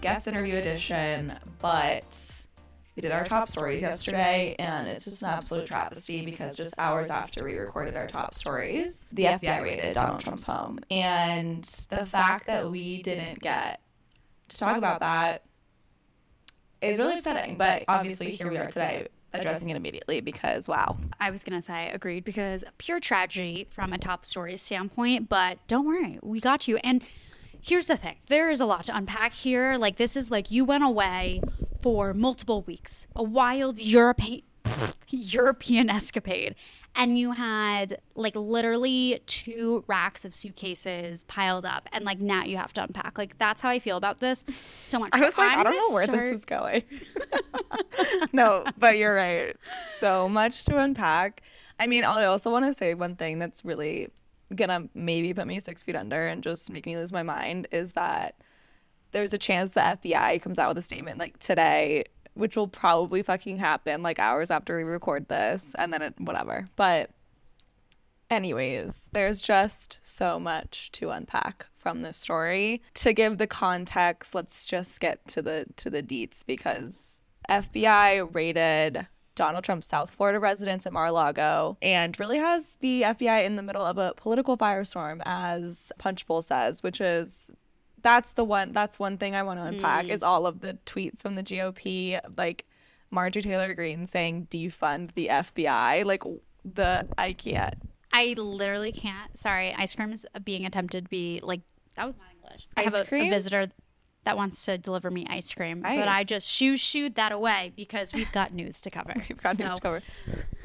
guest interview edition. But we did our top stories yesterday, and it's just an absolute travesty because just hours after we recorded our top stories, the FBI raided Donald Trump's home. And the fact that we didn't get to talk about that is really upsetting. But obviously, here we are today addressing it immediately because wow. I was going to say agreed because pure tragedy from a top story standpoint, but don't worry, we got you. And here's the thing there is a lot to unpack here. Like, this is like you went away for multiple weeks, a wild European. European escapade. And you had like literally two racks of suitcases piled up. And like now you have to unpack. Like that's how I feel about this so much. I was So like, I'm I don't know where start- this is going. no, but you're right. So much to unpack. I mean, I also want to say one thing that's really gonna maybe put me six feet under and just make me lose my mind is that there's a chance the FBI comes out with a statement like today, which will probably fucking happen like hours after we record this, and then it, whatever. But anyways, there's just so much to unpack from this story. To give the context, let's just get to the to the deets because FBI raided Donald Trump's South Florida residence at Mar-a-Lago and really has the FBI in the middle of a political firestorm as Punchbowl says, which is that's the one that's one thing I want to unpack hmm. is all of the tweets from the GOP like Marjorie Taylor Greene saying defund the FBI like the I can't I literally can't. Sorry, ice cream is being attempted to be like that was not English. I Ice have a, a visitor that wants to deliver me ice cream, but I just shoo shooed that away because we've got news to cover. we've got news to cover.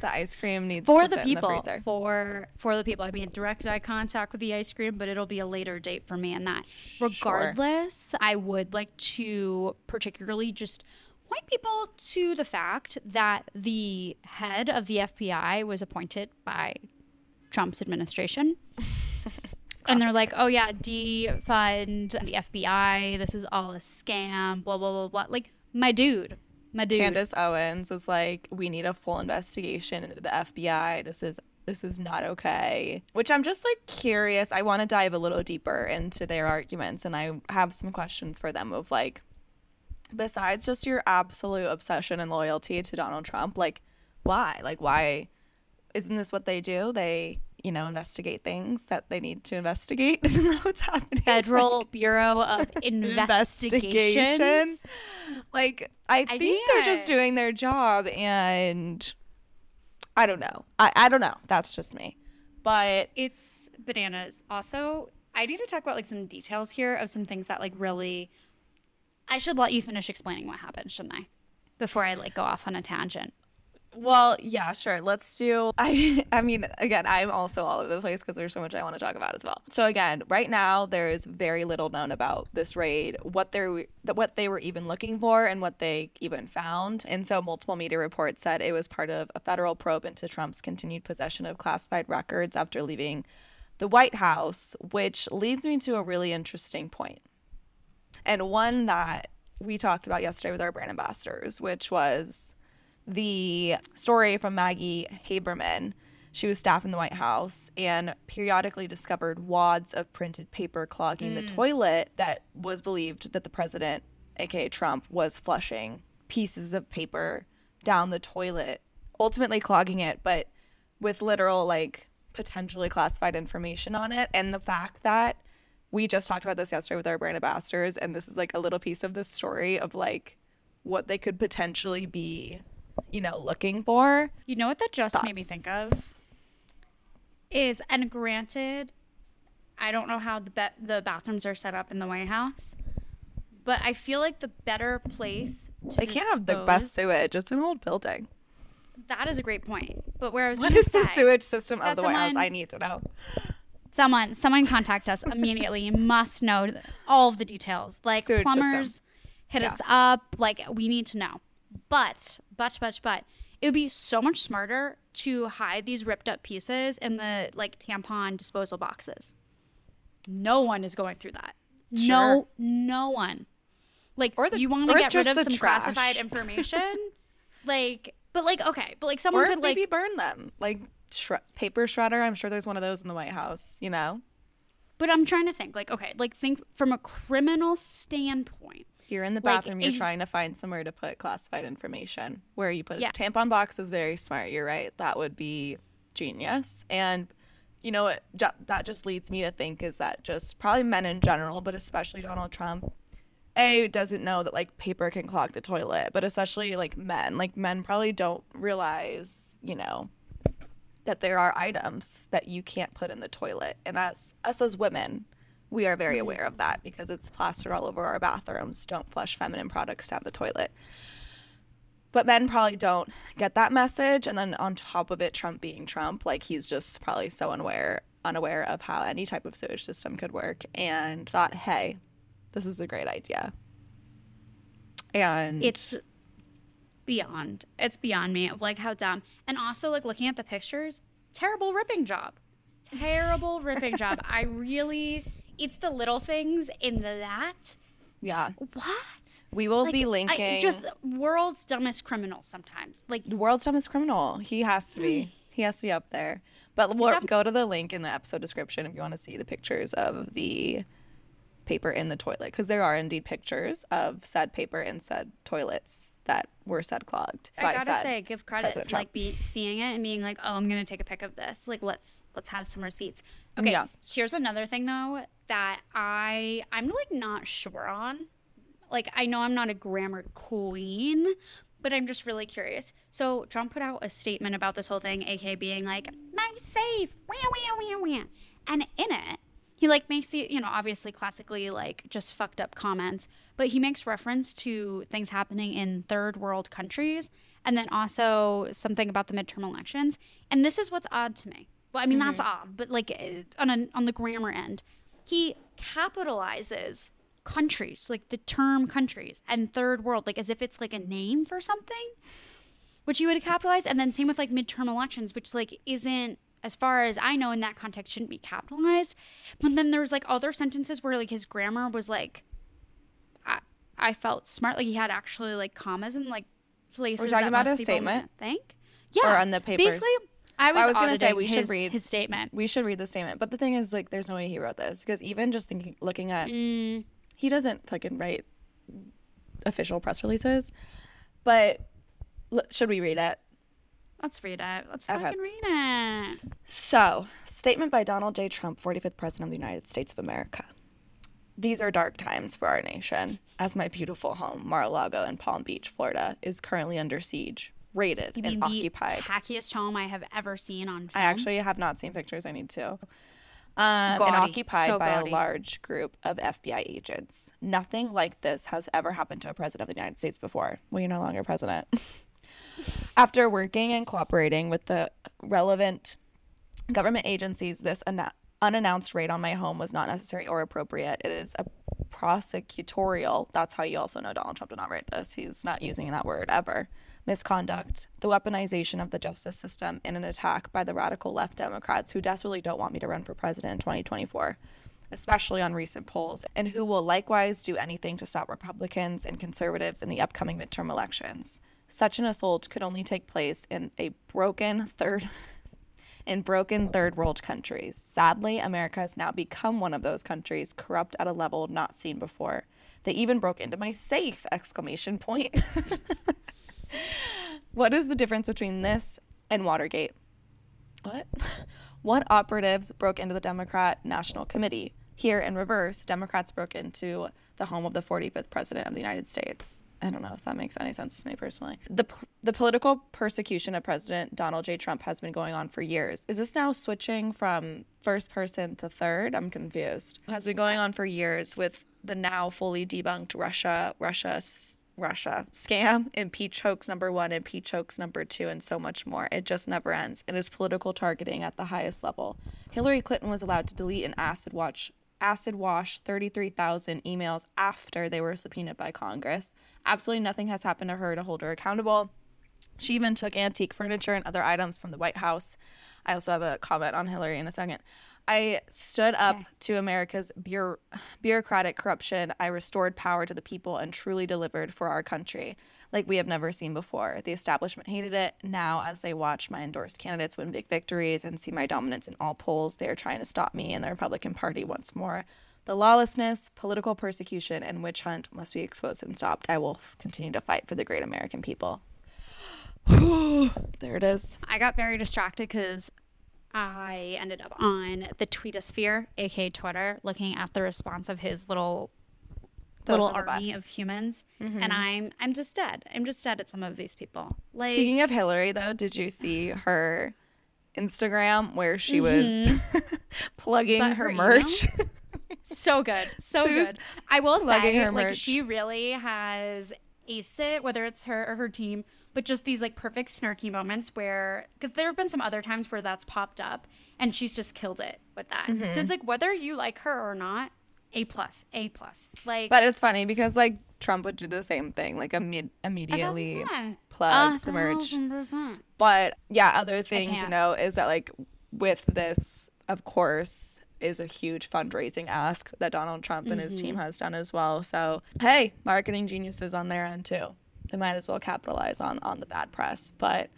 The ice cream needs for to the people. in the freezer. for for the people. I mean, direct eye contact with the ice cream, but it'll be a later date for me. And that, regardless, I would like to particularly just point people to the fact that the head of the FBI was appointed by Trump's administration. And they're like, oh yeah, defund the FBI. This is all a scam. Blah blah blah blah. Like my dude, my dude. Candace Owens is like, we need a full investigation into the FBI. This is this is not okay. Which I'm just like curious. I want to dive a little deeper into their arguments, and I have some questions for them of like, besides just your absolute obsession and loyalty to Donald Trump, like, why? Like, why isn't this what they do? They you know investigate things that they need to investigate. Isn't that what's happening? Federal Bureau of Investigations. Like, I think they're just doing their job, and I don't know. I, I don't know. That's just me. But It's bananas. Also, I need to talk about like some details here of some things that like really. I should let you finish explaining what happened, shouldn't I? Before I like go off on a tangent. Well, yeah, sure. Let's do. I I mean, again, I'm also all over the place because there's so much I want to talk about as well. So again, right now there is very little known about this raid, what they're what they were even looking for, and what they even found. And so multiple media reports said it was part of a federal probe into Trump's continued possession of classified records after leaving the White House, which leads me to a really interesting point and one that we talked about yesterday with our brand ambassadors, which was the story from Maggie Haberman. She was staff in the White House and periodically discovered wads of printed paper clogging the hmm. toilet that was believed that the president, aka Trump, was flushing pieces of paper down the toilet, ultimately clogging it, but with literal, like, potentially classified information on it. And the fact that we just talked about this yesterday with our brand ambassadors, and this is like a little piece of the story of like what they could potentially be, you know, looking for. You know what that just made me think of is, and granted, I don't know how the be- the bathrooms are set up in the White House, but I feel like the better place to They can't have the best sewage. It's an old building. That is a great point. But where I was What gonna the sewage system of the White House? I need to know. Someone, someone contact us immediately. You must know all of the details. Like Sewage system. plumbers, hit us up. Like we need to know. But, but, but, but, it would be so much smarter to hide these ripped up pieces in the like tampon disposal boxes. No one is going through that. Sure. No, no one. Like, Or the- you want to get rid of some classified information? like, but like, okay, but like someone Or could maybe like burn them. Like paper shredder. I'm sure there's one of those in the White House, you know? But I'm trying to think, like, okay, like think from a criminal standpoint. You're in the Like, bathroom, you're a- trying to find somewhere to put classified information. Where you put Yeah. tampon box is very smart. You're right. That would be genius. And you know what that just leads me to think is that just probably men in general, but especially Donald Trump, A doesn't know that like paper can clog the toilet, but especially like men. Like men probably don't realize, you know, that there are items that you can't put in the toilet. And as us as women, we are very mm-hmm. aware of that because it's plastered all over our bathrooms. Don't flush feminine products down the toilet. But men probably don't get that message. And then on top of it, Trump being Trump, like he's just probably so unaware unaware of how any type of sewage system could work and thought, hey, this is a great idea. And It's beyond. It's beyond me of like how dumb. And also like looking at the pictures, terrible ripping job. Terrible ripping job. I really it's the little things in that. yeah, What? we will Like, be I- linking just world's dumbest criminals sometimes. Like the world's dumbest criminal. He has to be. He has to be up there. But we'll def- go to the link in the episode description if you want to see the pictures of the paper in the toilet because there are indeed pictures of said paper in said toilets that were said clogged. I gotta say, give credit President to like be seeing it and being like, oh, I'm gonna take a pic of this. Like, let's let's have some receipts. Okay. Yeah. Here's another thing though that I I'm like not sure on. Like, I know I'm not a grammar queen, but I'm just really curious. So Trump put out a statement about this whole thing, AK being like, "My safe," wah, wah, wah, wah. and in it. He like makes the you know obviously classically like just fucked up comments, but he makes reference to things happening in third world countries, and then also something about the midterm elections. And this is what's odd to me. Well, I mean that's odd, but like eh, on a, on the grammar end, he capitalizes countries like the term countries and third world like as if it's like a name for something which you would capitalize and then same with like midterm elections which like isn't as far as i know in that context shouldn't be capitalized but then there's like other sentences where like his grammar was like i, I felt smart like he had actually like commas and like places We're talking that about his statement? think yeah Or on the papers? basically i was, I was gonna say we should read- his statement We should read the statement. But the thing is, like, there's no way he wrote this because even just thinking, looking at, Mm, he doesn't fucking write official press releases. But should we read it? Let's read it let's Okay. fucking read it So, statement by Donald J. Trump, 45th President of the United States of America. These are dark times for our nation, as my beautiful home, Mar-a-Lago in Palm Beach, Florida, is currently under siege, raided, and occupied. tackiest home i have ever seen on film I actually have not seen pictures. I need to. Um, and occupied So by gaudy. a large group of FBI agents. Nothing like this has ever happened to a president of the United States before. Well, you're no longer president. After working and cooperating with the relevant government agencies, this unannounced raid on my home was not necessary or appropriate. It is a prosecutorial. That's how you also know Donald Trump did not write this. He's not using that word ever. Misconduct, the weaponization of the justice system, and an attack by the radical left Democrats who desperately don't want me to run for president in 2024, especially on recent polls, and who will likewise do anything to stop Republicans and conservatives in the upcoming midterm elections. Such an assault could only take place in a broken third in broken third world countries. Sadly, America has now become one of those countries, corrupt at a level not seen before. They even broke into my safe! Exclamation point. what is the difference between this and Watergate? What? What operatives broke into the Democrat National Committee? Here in reverse, Democrats broke into the home of the 45th President of the United States. I don't know if that makes any sense to me personally. The the political persecution of President Donald J. Trump has been going on for years. Is this now switching from first person to third? I'm confused. It has been going on for years with the now fully debunked Russia Russia Russia scam, impeach hoax number one, impeach hoax number two, and so much more. It just never ends. It is political targeting at the highest level. Hillary Clinton was allowed to delete an acid watch acid wash 33,000 emails after they were subpoenaed by Congress. Absolutely nothing has happened to her to hold her accountable. She even took antique furniture and other items from the White House. I also have a comment on Hillary in a second. I stood up okay. to America's bureau- bureaucratic corruption. I restored power to the people and truly delivered for our country like we have never seen before. The establishment hated it. Now, as they watch my endorsed candidates win big victories and see my dominance in all polls, they are trying to stop me and the Republican Party once more. The lawlessness, political persecution, and witch hunt must be exposed and stopped. I will continue to fight for the great American people. there it is. I got very distracted because I ended up on the tweetosphere, aka Twitter, looking at the response of his little Those little army best. of humans, mm-hmm. and I'm I'm just dead. I'm just dead at some of these people. Like speaking of Hillary, though, did you see her Instagram where she mm-hmm. was plugging her, her merch? so good, so good. I will say, like merch. she really has aced it, whether it's her or her team but just these like perfect snarky moments where because there have been some other times where that's popped up and she's just killed it with that mm-hmm. so it's like whether you like her or not a plus a plus like but it's funny because like trump would do the same thing like imme- immediately plug the merch but yeah other thing to know is that like with this of course is a huge fundraising ask that Donald Trump and mm-hmm. his team mm-hmm. has done as well. So, hey, marketing geniuses on their end too they might as well capitalize on on the bad press. But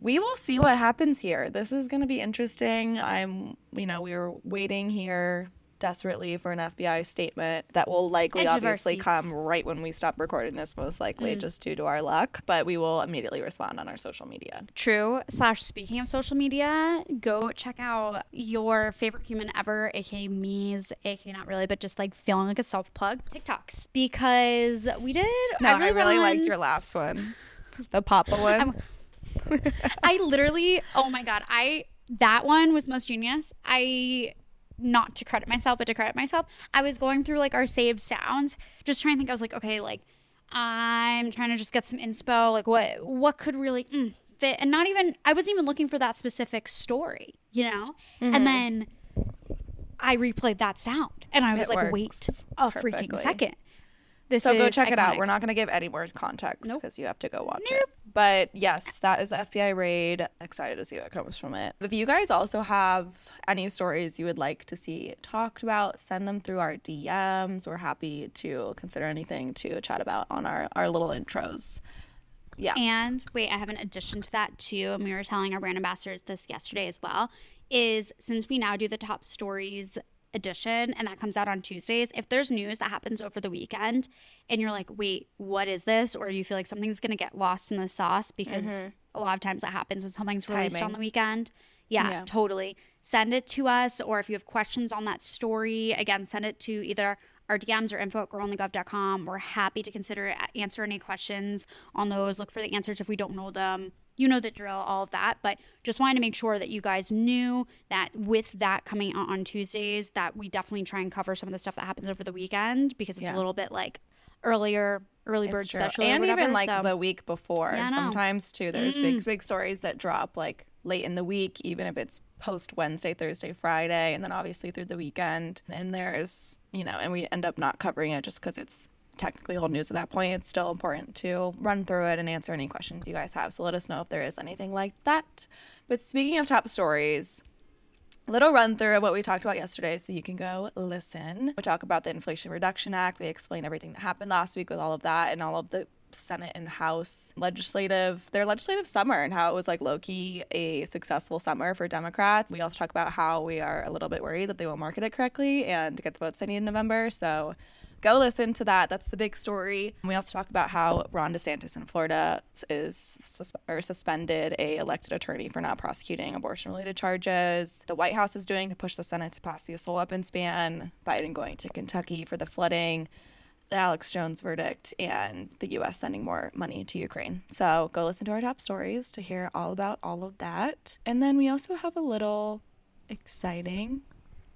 we will see what happens here. This is going to be interesting. I'm, you know, we were waiting here desperately for an FBI statement that will likely Edge obviously come right when we stop recording this, most likely mm. just due to our luck. But we will immediately respond on our social media. True. Slash speaking of social media, go check out your favorite human ever, aka me's, aka not really, but just like feeling like a self plug TikToks. Because we did No, I really, I really liked your last one. The Papa one. I literally oh my god, I that one was most genius. I not to credit myself, but to credit myself, I was going through like our saved sounds, just trying to think. I was like, okay, like I'm trying to just get some inspo, like what what could really mm, fit, and not even I wasn't even looking for that specific story, you know. Mm-hmm. And then I replayed that sound, and I was it like, wait a perfectly. freaking second. This so go check iconic. it out. We're not going to give any more context because nope. you have to go watch nope. it. But yes, that is the FBI raid. Excited to see what comes from it. If you guys also have any stories you would like to see talked about, send them through our DMs. We're happy to consider anything to chat about on our, our little intros. Yeah. And wait, I have an addition to that too. And we were telling our brand ambassadors this yesterday as well. Is since we now do the top stories edition and that comes out on Tuesdays, if there's news that happens over the weekend and you're like, wait, what is this? Or you feel like something's going to get lost in the sauce because mm-hmm. a lot of times that happens when something's released Timing. on the weekend. Yeah, yeah, totally. Send it to us. Or if you have questions on that story, again, send it to either our DMs or info at girlonthegov.com. We're happy to consider answer any questions on those. Look for the answers if we don't know them you know the drill, all of that. But just wanted to make sure that you guys knew that with that coming out on Tuesdays, that we definitely try and cover some of the stuff that happens over the weekend because it's yeah. a little bit like earlier early bird special and even like so. the week before yeah, sometimes too there's mm big big stories that drop like late in the week even if it's post wednesday thursday friday and then obviously through the weekend and there's you know and we end up not covering it just because it's technically old news at that point, it's still important to run through it and answer any questions you guys have. So let us know if there is anything like that. But speaking of top stories, little run through of what we talked about yesterday so you can go listen. We talk about the Inflation Reduction Act. We explain everything that happened last week with all of that and all of the Senate and House legislative, their legislative summer and how it was like low key a successful summer for Democrats. We also talk about how we are a little bit worried that they won't market it correctly and get the votes they need in November. So go listen to that. That's the big story. We also talk about how Ron DeSantis in Florida is sus- or suspended a elected attorney for not prosecuting abortion related charges. The White House is doing to push the Senate to pass the assault weapons ban. Biden going to Kentucky for the flooding. the Alex Jones verdict and the US sending more money to Ukraine. So go listen to our top stories to hear all about all of that. And then we also have a little exciting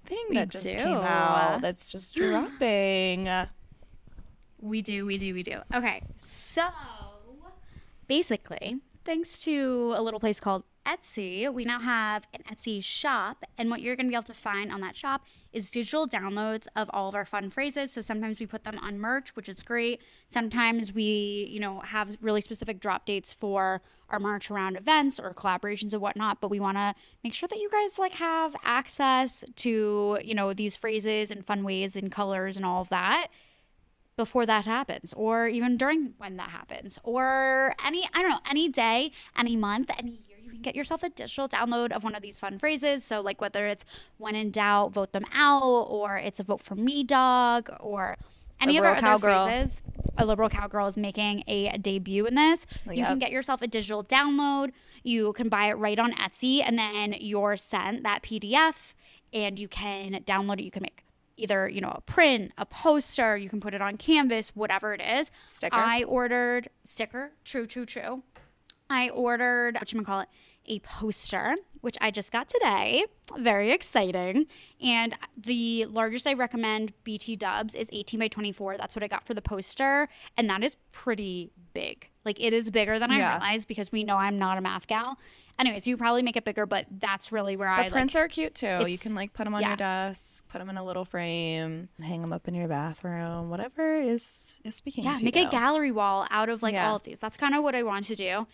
thing We that just do. came out that's just dropping. We do, we do, we do. Okay, so basically, thanks to a little place called Etsy, we now have an Etsy shop. And what you're going to be able to find on that shop is digital downloads of all of our fun phrases. So sometimes we put them on merch, which is great. Sometimes we, you know, have really specific drop dates for our merch around events or collaborations and whatnot. But we want to make sure that you guys like have access to, you know, these phrases and fun ways and colors and all of that before that happens or even during when that happens or any i don't know any day any month any you can get yourself a digital download of one of these fun phrases. So like whether it's when in doubt vote them out or it's a vote for me dog or any of our Liberal other cowgirl. phrases. A liberal cowgirl is making a debut in this. You can get yourself a digital download. You can buy it right on etsy and then you're sent that pdf and you can download it. You can make either you know a print a poster you can put it on canvas whatever it is. Sticker. i ordered sticker true true true i ordered what you call it a poster which i just got today. Very exciting. And the largest i recommend bt dubs is 18 by 24 that's what i got for the poster. And that is pretty big. Like it is bigger than i Yeah. realized because we know i'm not a math gal anyways you probably make it bigger but that's really where i But prints like are cute too. You can like put them on yeah. your desk, put them in a little frame, hang them up in your bathroom, whatever is is speaking Yeah, make you. a gallery wall out of like Yeah. all of these. That's kind of what I want to do.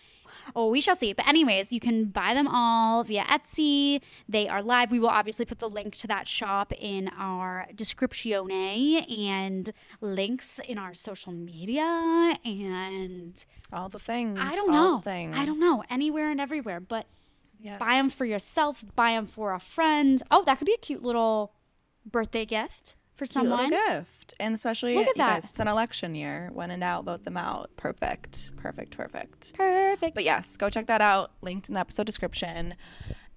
Oh, we shall see. But anyways, you can buy them all via Etsy. They are live. We will obviously put the link to that shop in our descriptione and links in our social media and all the things. I don't know. things. I don't know. Anywhere and everywhere, but Yes. buy them for yourself, buy them for a friend. Oh, that could be a cute little birthday gift for Cute someone. gift, and especially Look at you guys, that. it's an election year. When in doubt, vote them out. Perfect, perfect, perfect. Perfect. But yes, go check that out. Linked in the episode description.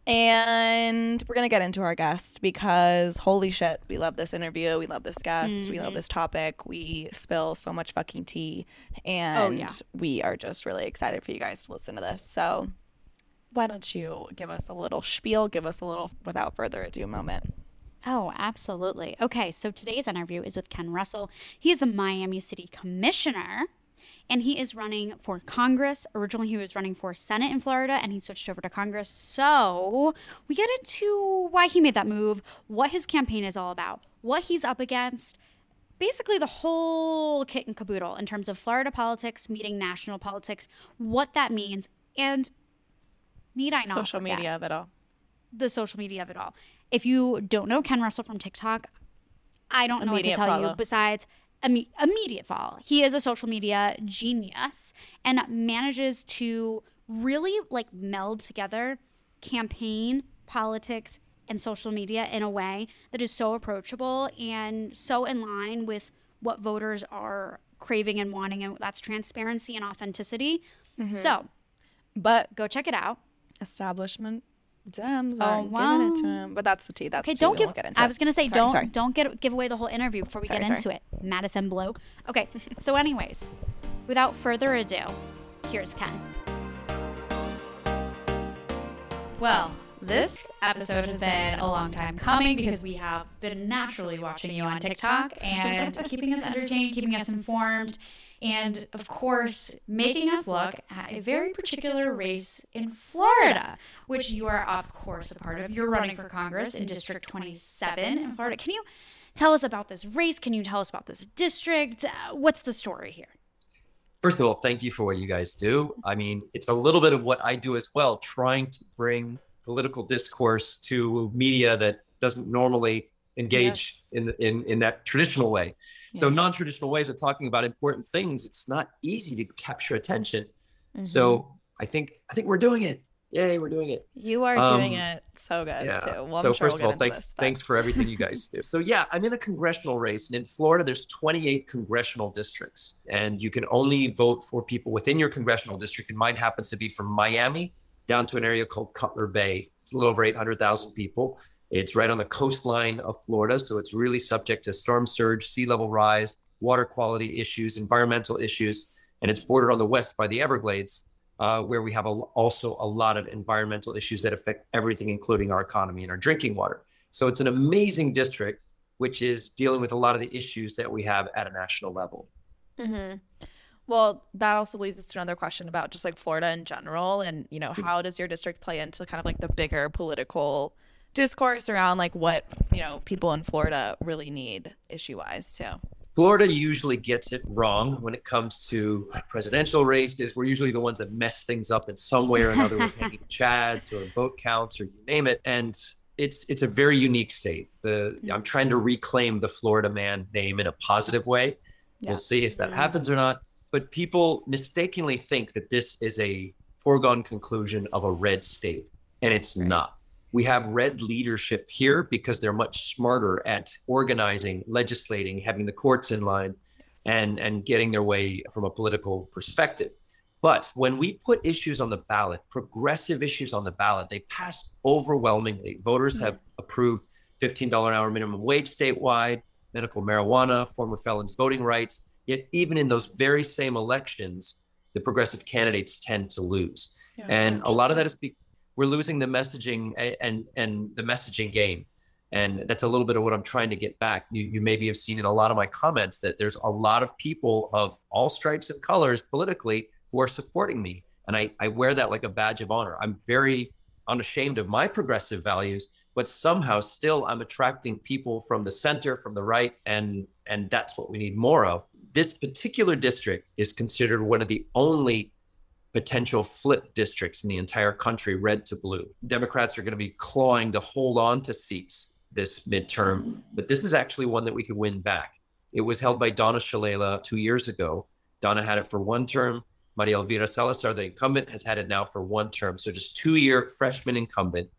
And we're gonna get into our guest because holy shit, we love this interview. We love this guest. We Mm-hmm. love this topic. We spill so much fucking tea, and Oh, yeah. we are just really excited for you guys to listen to this. So, why don't you give us a little spiel? Give us a little, without further ado, moment. Oh, absolutely. Okay, so today's interview is with Ken Russell. He is the Miami City Commissioner and he is running for Congress. Originally, he was running for Senate in Florida and he switched over to Congress. So, we get into why he made that move, what his campaign is all about, what he's up against. Basically, the whole kit and caboodle in terms of Florida politics meeting national politics, what that means, and need I not Social forget- media of it all. the social media of it all. If you don't know Ken Russell from TikTok, I don't know what to tell follow. you besides imme- immediate follow. He is a social media genius and manages to really like meld together campaign, politics, and social media in a way that is so approachable and so in line with what voters are craving and wanting, and that's transparency and authenticity. Mm-hmm. So But go check it out. Establishment Dems Oh, aren't giving it to him. But that's the tea. That's Okay, don't give. get into I was gonna say Sorry, don't sorry. don't get give away the whole interview before we Sorry, get into it. Madison Blue. Okay, so anyways, without further ado, here's Ken. Well, this episode has been a long time coming because we have been naturally watching you on TikTok and keeping us entertained, keeping us informed, and of course, making us look at a very particular race in Florida, which you are, of course, a part of. You're running for Congress in District 27 in Florida. Can you tell us about this race? Can you tell us about this district? Uh, what's the story here? First of all, thank you for what you guys do. I mean, it's a little bit of what I do as well, trying to bring political discourse to media that doesn't normally engage Yes. in, in in that traditional way. So Yes. non-traditional ways of talking about important things, it's not easy to capture attention. Mhm. So I think I think we're doing it. Yay, we're doing it. you are doing um, it so good Yeah. too. Well, so I'm sure first we'll of all, thanks this, but- thanks for everything you guys do. So yeah, I'm in a congressional race, and in Florida, there's 28 congressional districts, and you can only vote for people within your congressional district. And mine happens to be from Miami down to an area called Cutler Bay. It's a little over 800,000 people. It's right on the coastline of Florida, so it's really subject to storm surge, sea level rise, water quality issues, environmental issues, and it's bordered on the west by the Everglades, uh, where we have a, also a lot of environmental issues that affect everything, including our economy and our drinking water. So it's an amazing district, which is dealing with a lot of the issues that we have at a national level. Mm-hmm. Well, that also leads us to another question about just like Florida in general, and you know, how does your district play into kind of like the bigger political discourse around like what you know people in Florida really need issue wise too? Florida usually gets it wrong when it comes to presidential races. We're usually the ones that mess things up in some way or another with hanging chads or vote counts or you name it. And it's it's a very unique state. The mm-hmm. I'm trying to reclaim the Florida man name in a positive way. Yeah. We'll see if that happens or not. But people mistakenly think that this is a foregone conclusion of a red state, and it's right. not. We have red leadership here because they're much smarter at organizing, legislating, having the courts in line, and, and getting their way from a political perspective. But when we put issues on the ballot, progressive issues on the ballot, they pass overwhelmingly. Voters mm-hmm. have approved $15 an hour minimum wage statewide, medical marijuana, former felons voting rights. Yet, even in those very same elections, the progressive candidates tend to lose. Yeah, and a lot of that is be- we're losing the messaging and and the messaging game. And that's a little bit of what i'm trying to get back. You, you maybe have seen in a lot of my comments that there's a lot of people of all stripes and colors politically who are supporting me. And i, I wear that like a badge of honor. I'm very unashamed of my progressive values but somehow still i'm attracting people from the center from the right and and that's what we need more of. This particular district is considered one of the only potential flip districts in the entire country, red to blue. Democrats are going to be clawing to hold on to seats this midterm, but this is actually one that we could win back. It was held by Donna Shalala two years ago. Donna had it for one term. Maria Elvira Salazar, the incumbent, has had it now for one term. So just two year freshman incumbent,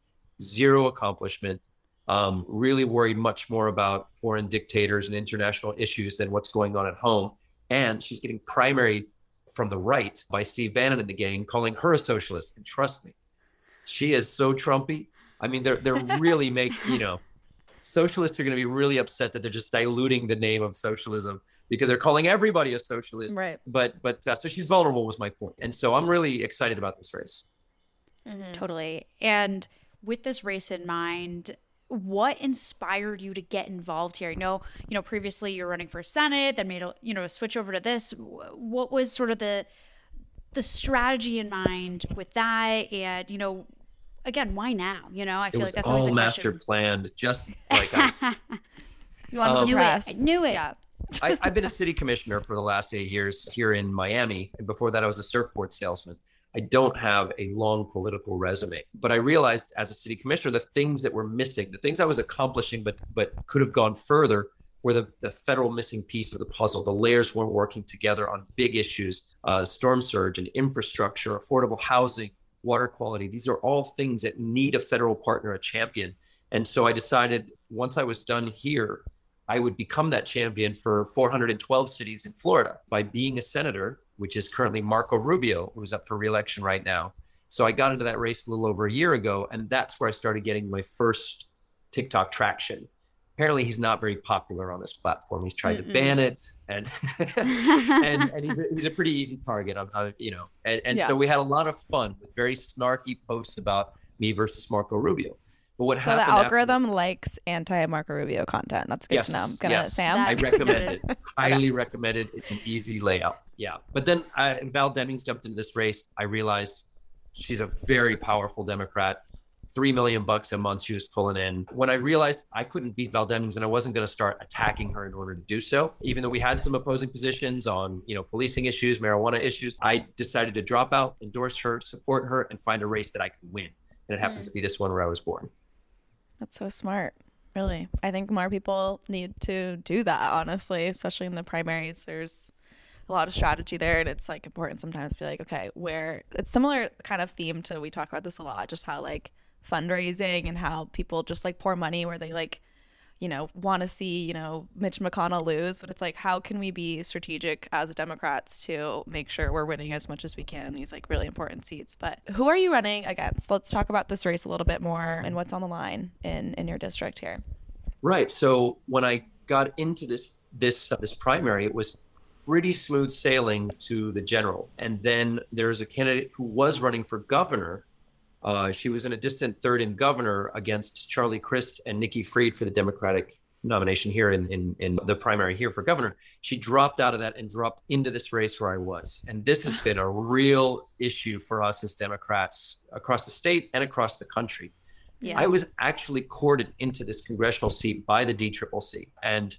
zero accomplishment. Um, really worried much more about foreign dictators and international issues than what's going on at home. And she's getting primary from the right by Steve Bannon and the gang, calling her a socialist. And trust me, she is so Trumpy. I mean, they're they're really make you know, socialists are going to be really upset that they're just diluting the name of socialism because they're calling everybody a socialist. Right. But but uh, so she's vulnerable was my point, and so I'm really excited about this race. Mm-hmm. Totally. And with this race in mind, what inspired you to get involved here? I know, you know, previously you're running for Senate, then made a, you know, a switch over to this. What was sort of the the strategy in mind with that? And, you know, again, why now? You know, I feel like that's always a master planned, just like I, you want um, to press. I knew it. Yeah. I, I've been a city commissioner for the last eight years here in Miami, and before that, I was a surfboard salesman. I don't have a long political resume, but I realized as a city commissioner the things that were missing, the things I was accomplishing, but but could have gone further, were the, the federal missing piece of the puzzle. The layers weren't working together on big issues, uh, storm surge and infrastructure, affordable housing, water quality. These are all things that need a federal partner, a champion. And so I decided once I was done here, I would become that champion for 412 cities in Florida by being a senator which is currently Marco Rubio, who's up for reelection right now. So I got into that race a little over a year ago, and that's where I started getting my first TikTok traction. Apparently, he's not very popular on this platform. He's tried Mm-mm. to ban it, and and, and he's, a, he's a pretty easy target. I'm, I, you know, and, and yeah. so we had a lot of fun with very snarky posts about me versus Marco Rubio. But what so the algorithm after... likes anti Marco Rubio content. That's good yes, to know. I'm gonna yes. Sam. I recommend it. Highly okay. recommend it. It's an easy layout. Yeah. But then uh, Val Demings jumped into this race. I realized she's a very powerful Democrat. Three million bucks a month she was pulling in. When I realized I couldn't beat Val Demings and I wasn't going to start attacking her in order to do so, even though we had some opposing positions on, you know, policing issues, marijuana issues, I decided to drop out, endorse her, support her, and find a race that I could win. And it happens mm. to be this one where I was born. That's so smart. Really. I think more people need to do that, honestly, especially in the primaries. There's a lot of strategy there and it's like important sometimes to be like, okay, where it's similar kind of theme to we talk about this a lot, just how like fundraising and how people just like pour money where they like you know, want to see, you know, Mitch McConnell lose, but it's like, how can we be strategic as Democrats to make sure we're winning as much as we can in these like really important seats? But who are you running against? Let's talk about this race a little bit more and what's on the line in in your district here. Right. So when I got into this this uh, this primary, it was pretty smooth sailing to the general. And then there's a candidate who was running for governor. Uh, she was in a distant third in governor against Charlie Crist and Nikki Fried for the Democratic nomination here in, in, in the primary here for governor. She dropped out of that and dropped into this race where I was. And this has been a real issue for us as Democrats across the state and across the country. Yeah. I was actually courted into this congressional seat by the DCCC and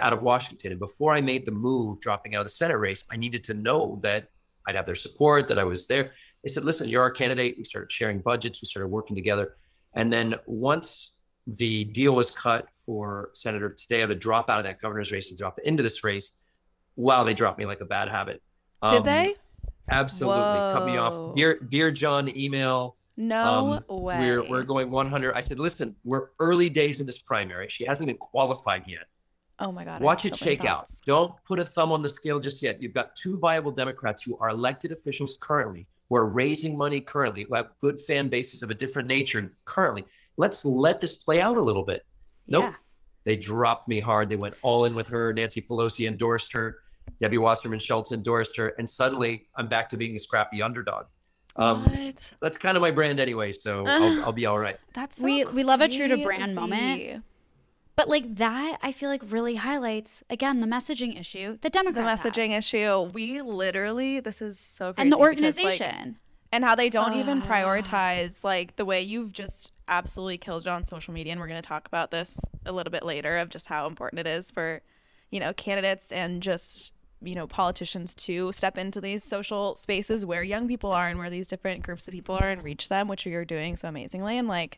out of Washington. And before I made the move, dropping out of the Senate race, I needed to know that I'd have their support, that I was there. They said, listen, you're our candidate. We started sharing budgets, we started working together. And then once the deal was cut for Senator Taddeo to drop out of that governor's race and drop into this race, wow, they dropped me like a bad habit. Um, Did they? Absolutely. Whoa. Cut me off. Dear, dear John, email. No um, way. We're, we're going 100. I said, listen, we're early days in this primary. She hasn't been qualified yet. Oh my God. Watch it so shake out. Don't put a thumb on the scale just yet. You've got two viable Democrats who are elected officials currently, who are raising money currently, who have good fan bases of a different nature currently. Let's let this play out a little bit. Nope. Yeah. They dropped me hard. They went all in with her. Nancy Pelosi endorsed her. Debbie Wasserman Schultz endorsed her. And suddenly I'm back to being a scrappy underdog. Um. That's kind of my brand anyway, so I'll, I'll, be all right. That's so we we love a true to brand moment. But like that, I feel like really highlights again the messaging issue. The Democrats, the messaging have. issue. We literally, this is so crazy. And the organization, because, like, and how they don't uh, even prioritize like the way you've just absolutely killed it on social media. And we're going to talk about this a little bit later of just how important it is for, you know, candidates and just you know politicians to step into these social spaces where young people are and where these different groups of people are and reach them which you're doing so amazingly and like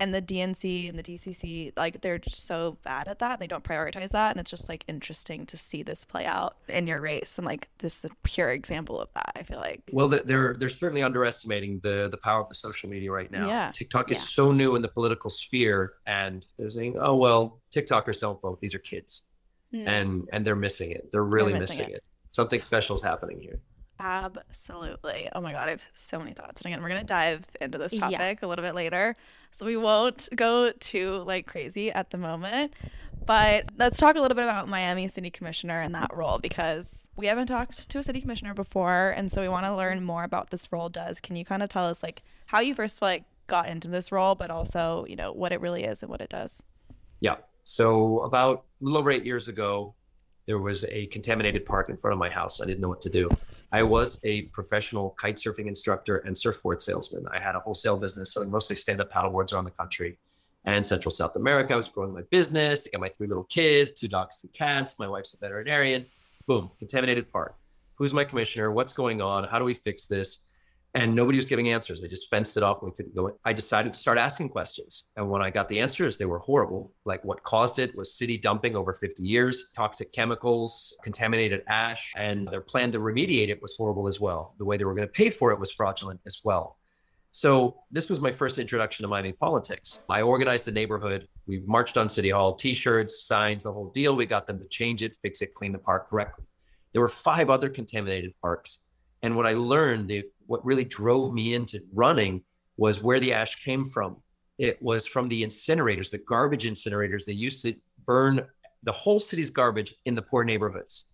and the DNC and the DCC like they're just so bad at that. And they don't prioritize that, and it's just like interesting to see this play out in your race. And like this is a pure example of that. I feel like. Well, they're they're certainly underestimating the the power of the social media right now. Yeah. TikTok is yeah. so new in the political sphere, and they're saying, "Oh well, TikTokers don't vote; these are kids," mm. and and they're missing it. They're really they're missing, missing it. it. Something special is happening here. Absolutely. Oh my God, I have so many thoughts. And again, we're going to dive into this topic yeah. a little bit later. So we won't go too like crazy at the moment. But let's talk a little bit about Miami City Commissioner and that role because we haven't talked to a city commissioner before. And so we want to learn more about this role does. Can you kind of tell us like how you first like got into this role, but also, you know, what it really is and what it does? Yeah. So about a little over eight years ago, there was a contaminated park in front of my house. I didn't know what to do. I was a professional kite surfing instructor and surfboard salesman. I had a wholesale business selling mostly stand up paddleboards around the country and Central South America. I was growing my business. I got my three little kids, two dogs, two cats. My wife's a veterinarian. Boom, contaminated park. Who's my commissioner? What's going on? How do we fix this? And nobody was giving answers. They just fenced it off. We couldn't go in. I decided to start asking questions. And when I got the answers, they were horrible. Like what caused it was city dumping over 50 years, toxic chemicals, contaminated ash, and their plan to remediate it was horrible as well. The way they were going to pay for it was fraudulent as well. So this was my first introduction to Miami politics. I organized the neighborhood. We marched on City Hall, t-shirts, signs, the whole deal. We got them to change it, fix it, clean the park correctly. There were five other contaminated parks. And what I learned, the what really drove me into running was where the ash came from. It was from the incinerators, the garbage incinerators. They used to burn the whole city's garbage in the poor neighborhoods.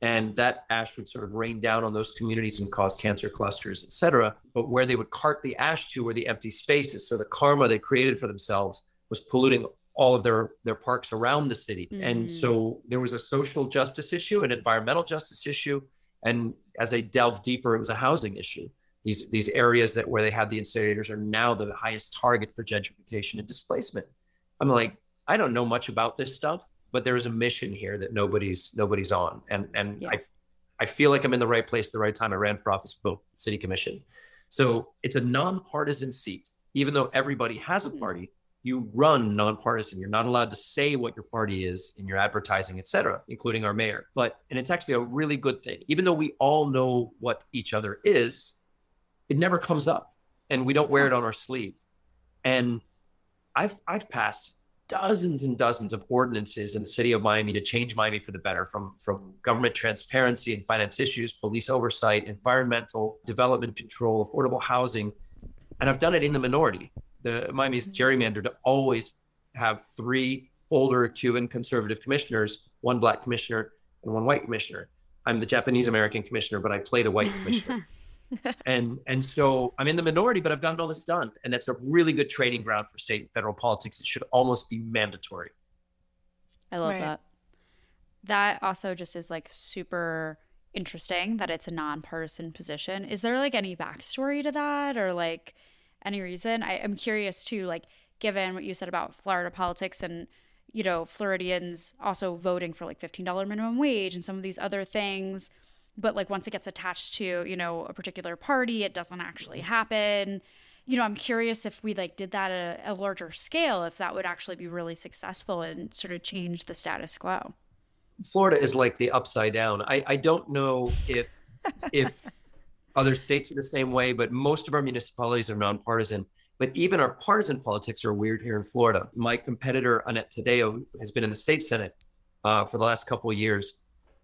And that ash would sort of rain down on those communities and cause cancer clusters, et cetera. But where they would cart the ash to were the empty spaces. So the karma they created for themselves was polluting all of their their parks around the city. Mm. And so there was a social justice issue, an environmental justice issue, and as I delved deeper, it was a housing issue these these areas that where they had the incinerators are now the highest target for gentrification and displacement. I'm like, I don't know much about this stuff, but there is a mission here that nobody's nobody's on, and and yeah. I I feel like I'm in the right place at the right time. I ran for office, boom, city commission. So it's a nonpartisan seat, even though everybody has a mm-hmm. party. You run nonpartisan. You're not allowed to say what your party is in your advertising, et cetera, including our mayor. But and it's actually a really good thing, even though we all know what each other is it never comes up and we don't wear it on our sleeve. And I've I've passed dozens and dozens of ordinances in the city of Miami to change Miami for the better from from government transparency and finance issues, police oversight, environmental development control, affordable housing. And I've done it in the minority. The Miami's mm-hmm. gerrymandered to always have three older Cuban conservative commissioners, one black commissioner and one white commissioner. I'm the Japanese American commissioner, but I play the white commissioner. And and so I'm in the minority, but I've gotten all this done, and that's a really good training ground for state and federal politics. It should almost be mandatory. I love Right. that. That also just is like super interesting that it's a nonpartisan position. Is there like any backstory to that or like any reason? I, I'm curious too, like given what you said about Florida politics and you know, Floridians also voting for like $15 minimum wage and some of these other things. But like once it gets attached to, you know, a particular party, it doesn't actually happen. You know, I'm curious if we like did that at a, a larger scale, if that would actually be really successful and sort of change the status quo. Florida is like the upside down. I, I don't know if if other states are the same way, but most of our municipalities are nonpartisan. But even our partisan politics are weird here in Florida. My competitor Annette Taddeo has been in the state senate uh, for the last couple of years,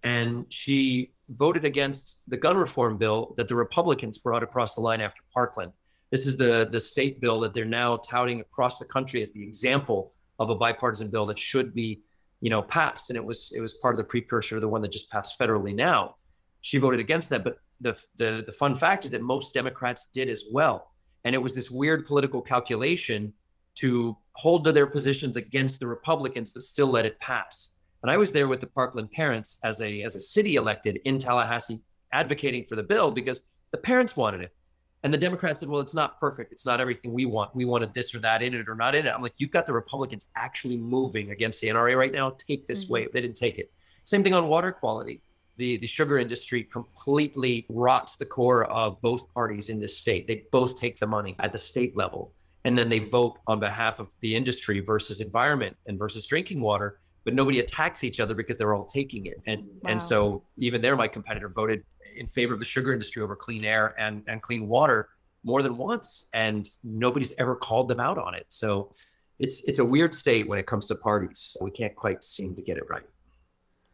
and she voted against the gun reform bill that the Republicans brought across the line after Parkland. This is the the state bill that they're now touting across the country as the example of a bipartisan bill that should be you know, passed, and it was it was part of the precursor to the one that just passed federally now. She voted against that, but the the the fun fact is that most Democrats did as well, and it was this weird political calculation to hold to their positions against the Republicans, but still let it pass. And I was there with the Parkland parents as a as a city elected in Tallahassee, advocating for the bill because the parents wanted it. And the Democrats said, well, it's not perfect. It's not everything we want. We wanted this or that in it or not in it. I'm like, you've got the Republicans actually moving against the NRA right now. Take this mm-hmm. way. They didn't take it. Same thing on water quality. The, the sugar industry completely rots the core of both parties in this state. They both take the money at the state level. And then they vote on behalf of the industry versus environment and versus drinking water. But nobody attacks each other because they're all taking it. And Wow. and so even there, my competitor voted in favor of the sugar industry over clean air and, and clean water more than once, and nobody's ever called them out on it. So it's it's a weird state when it comes to parties. We can't quite seem to get it right.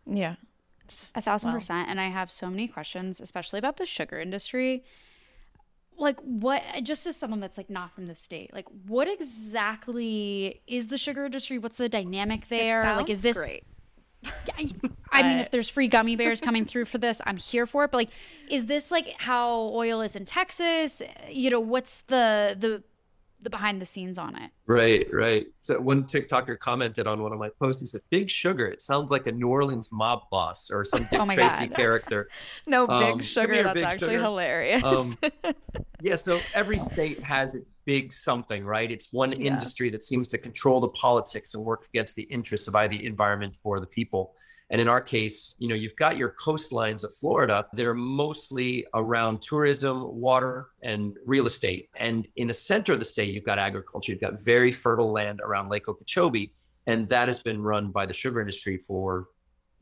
Yeah. It's- A thousand wow. percent. And I have so many questions, especially about the sugar industry. Like, what, uh, just as someone that's like not from the state, like, what exactly is the sugar industry? What's the dynamic there? like, is this, great? I, I mean, if there's free gummy bears coming through for this, I'm here for it. But like, is this like how oil is in Texas? Uh, you know, what's the, the, the behind the scenes on it? Right, right. So one TikToker commented on one of my posts. He said, "Big Sugar. It sounds like a New Orleans mob boss or some Dick Oh Tracy God. character." No, Um, big come sugar. here, That's Big actually Sugar. hilarious. Um, yeah, so every state has its big something, right? It's one Yeah. industry that seems to control the politics and work against the interests of either the environment or the people. And in our case, you know, you've got your coastlines of Florida. They're mostly around tourism, water, and real estate. And in the center of the state, you've got agriculture. You've got very fertile land around Lake Okeechobee. And that has been run by the sugar industry for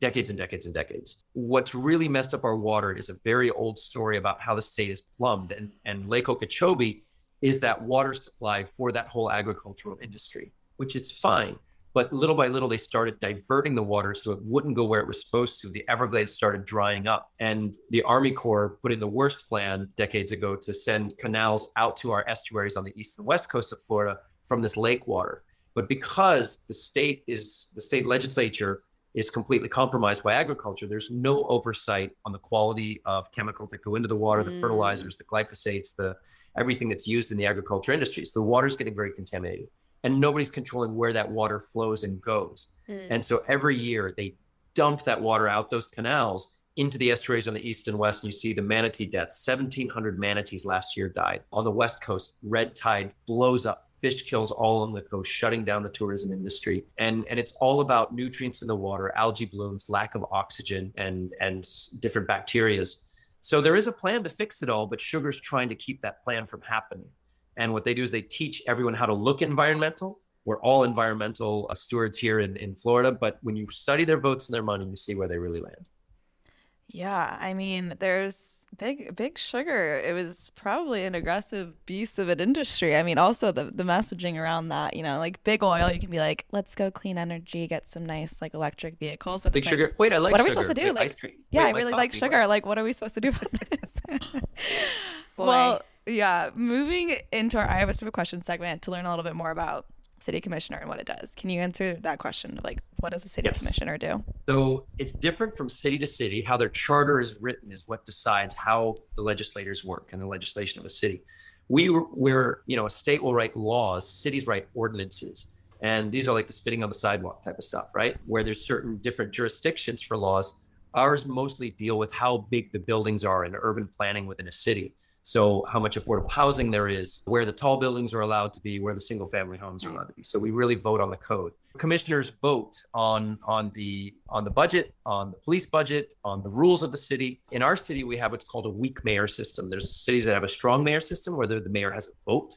decades and decades and decades. What's really messed up our water is a very old story about how the state is plumbed. And, and Lake Okeechobee is that water supply for that whole agricultural industry, which is fine. But little by little, they started diverting the water so it wouldn't go where it was supposed to. The Everglades started drying up. And the Army Corps put in the worst plan decades ago to send canals out to our estuaries on the east and west coast of Florida from this lake water. But because the state is the state legislature is completely compromised by agriculture, there's no oversight on the quality of chemicals that go into the water, the Mm. fertilizers, the glyphosates, the everything that's used in the agriculture industries. So the water's getting very contaminated. And nobody's controlling where that water flows and goes. Mm. And so every year they dump that water out those canals into the estuaries on the east and west. And you see the manatee deaths. 1,700 manatees last year died. On the west coast, red tide blows up. Fish kills all on the coast, shutting down the tourism industry. And, and it's all about nutrients in the water, algae blooms, lack of oxygen, and, and different bacterias. So there is a plan to fix it all, but sugar's trying to keep that plan from happening. And what they do is they teach everyone how to look environmental. We're all environmental uh, stewards here in, in Florida, but when you study their votes and their money, you see where they really land. Yeah, I mean, there's big big sugar. It was probably an aggressive beast of an industry. I mean, also the the messaging around that, you know, like big oil, you can be like, let's go clean energy, get some nice like electric vehicles. But Big it's like, sugar. Wait, I like what are we supposed to do? Wait, Like, ice cream. yeah, Wait, I my really like coffee. sugar. Like, what are we supposed to do about this? Well, yeah, moving into our I have a stupid question segment to learn a little bit more about city commissioner and what it does. Can you answer that question? Like, what does a city Yes. commissioner do? So it's different from city to city. How their charter is written is what decides how the legislators work and the legislation of a city. We were, we're, you know, a state will write laws, cities write ordinances. And these are like the spitting on the sidewalk type of stuff, right? Where there's certain different jurisdictions for laws. Ours mostly deal with how big the buildings are in urban planning within a city. So how much affordable housing there is, where the tall buildings are allowed to be, where the single family homes are allowed to be. So we really vote on the code. Commissioners vote on on the on the budget, on the police budget, on the rules of the city. In our city, we have what's called a weak mayor system. There's cities that have a strong mayor system where the the mayor has a vote.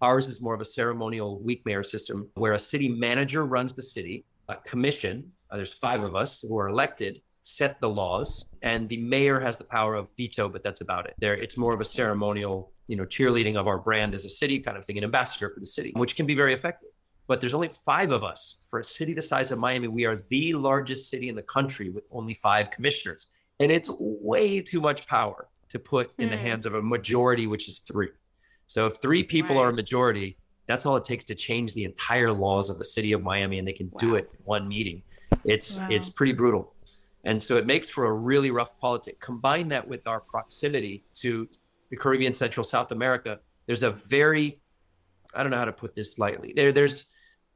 Ours is more of a ceremonial weak mayor system where a city manager runs the city, a commission, uh, there's five of us who are elected, set the laws, and the mayor has the power of veto, but that's about it. There, it's more of a ceremonial, you know, cheerleading of our brand as a city kind of thing, an ambassador for the city, which can be very effective. But there's only five of us. For a city the size of Miami, we are the largest city in the country with only five commissioners. And it's way too much power to put in the Hmm. hands of a majority, which is three. So if three people are a majority, that's all it takes to change the entire laws of the city of Miami, and they can do it in one meeting. It's Wow. it's pretty brutal, and so it makes for a really rough politic. Combine that with our proximity to the Caribbean, Central South America. There's a very, I don't know how to put this lightly. There there's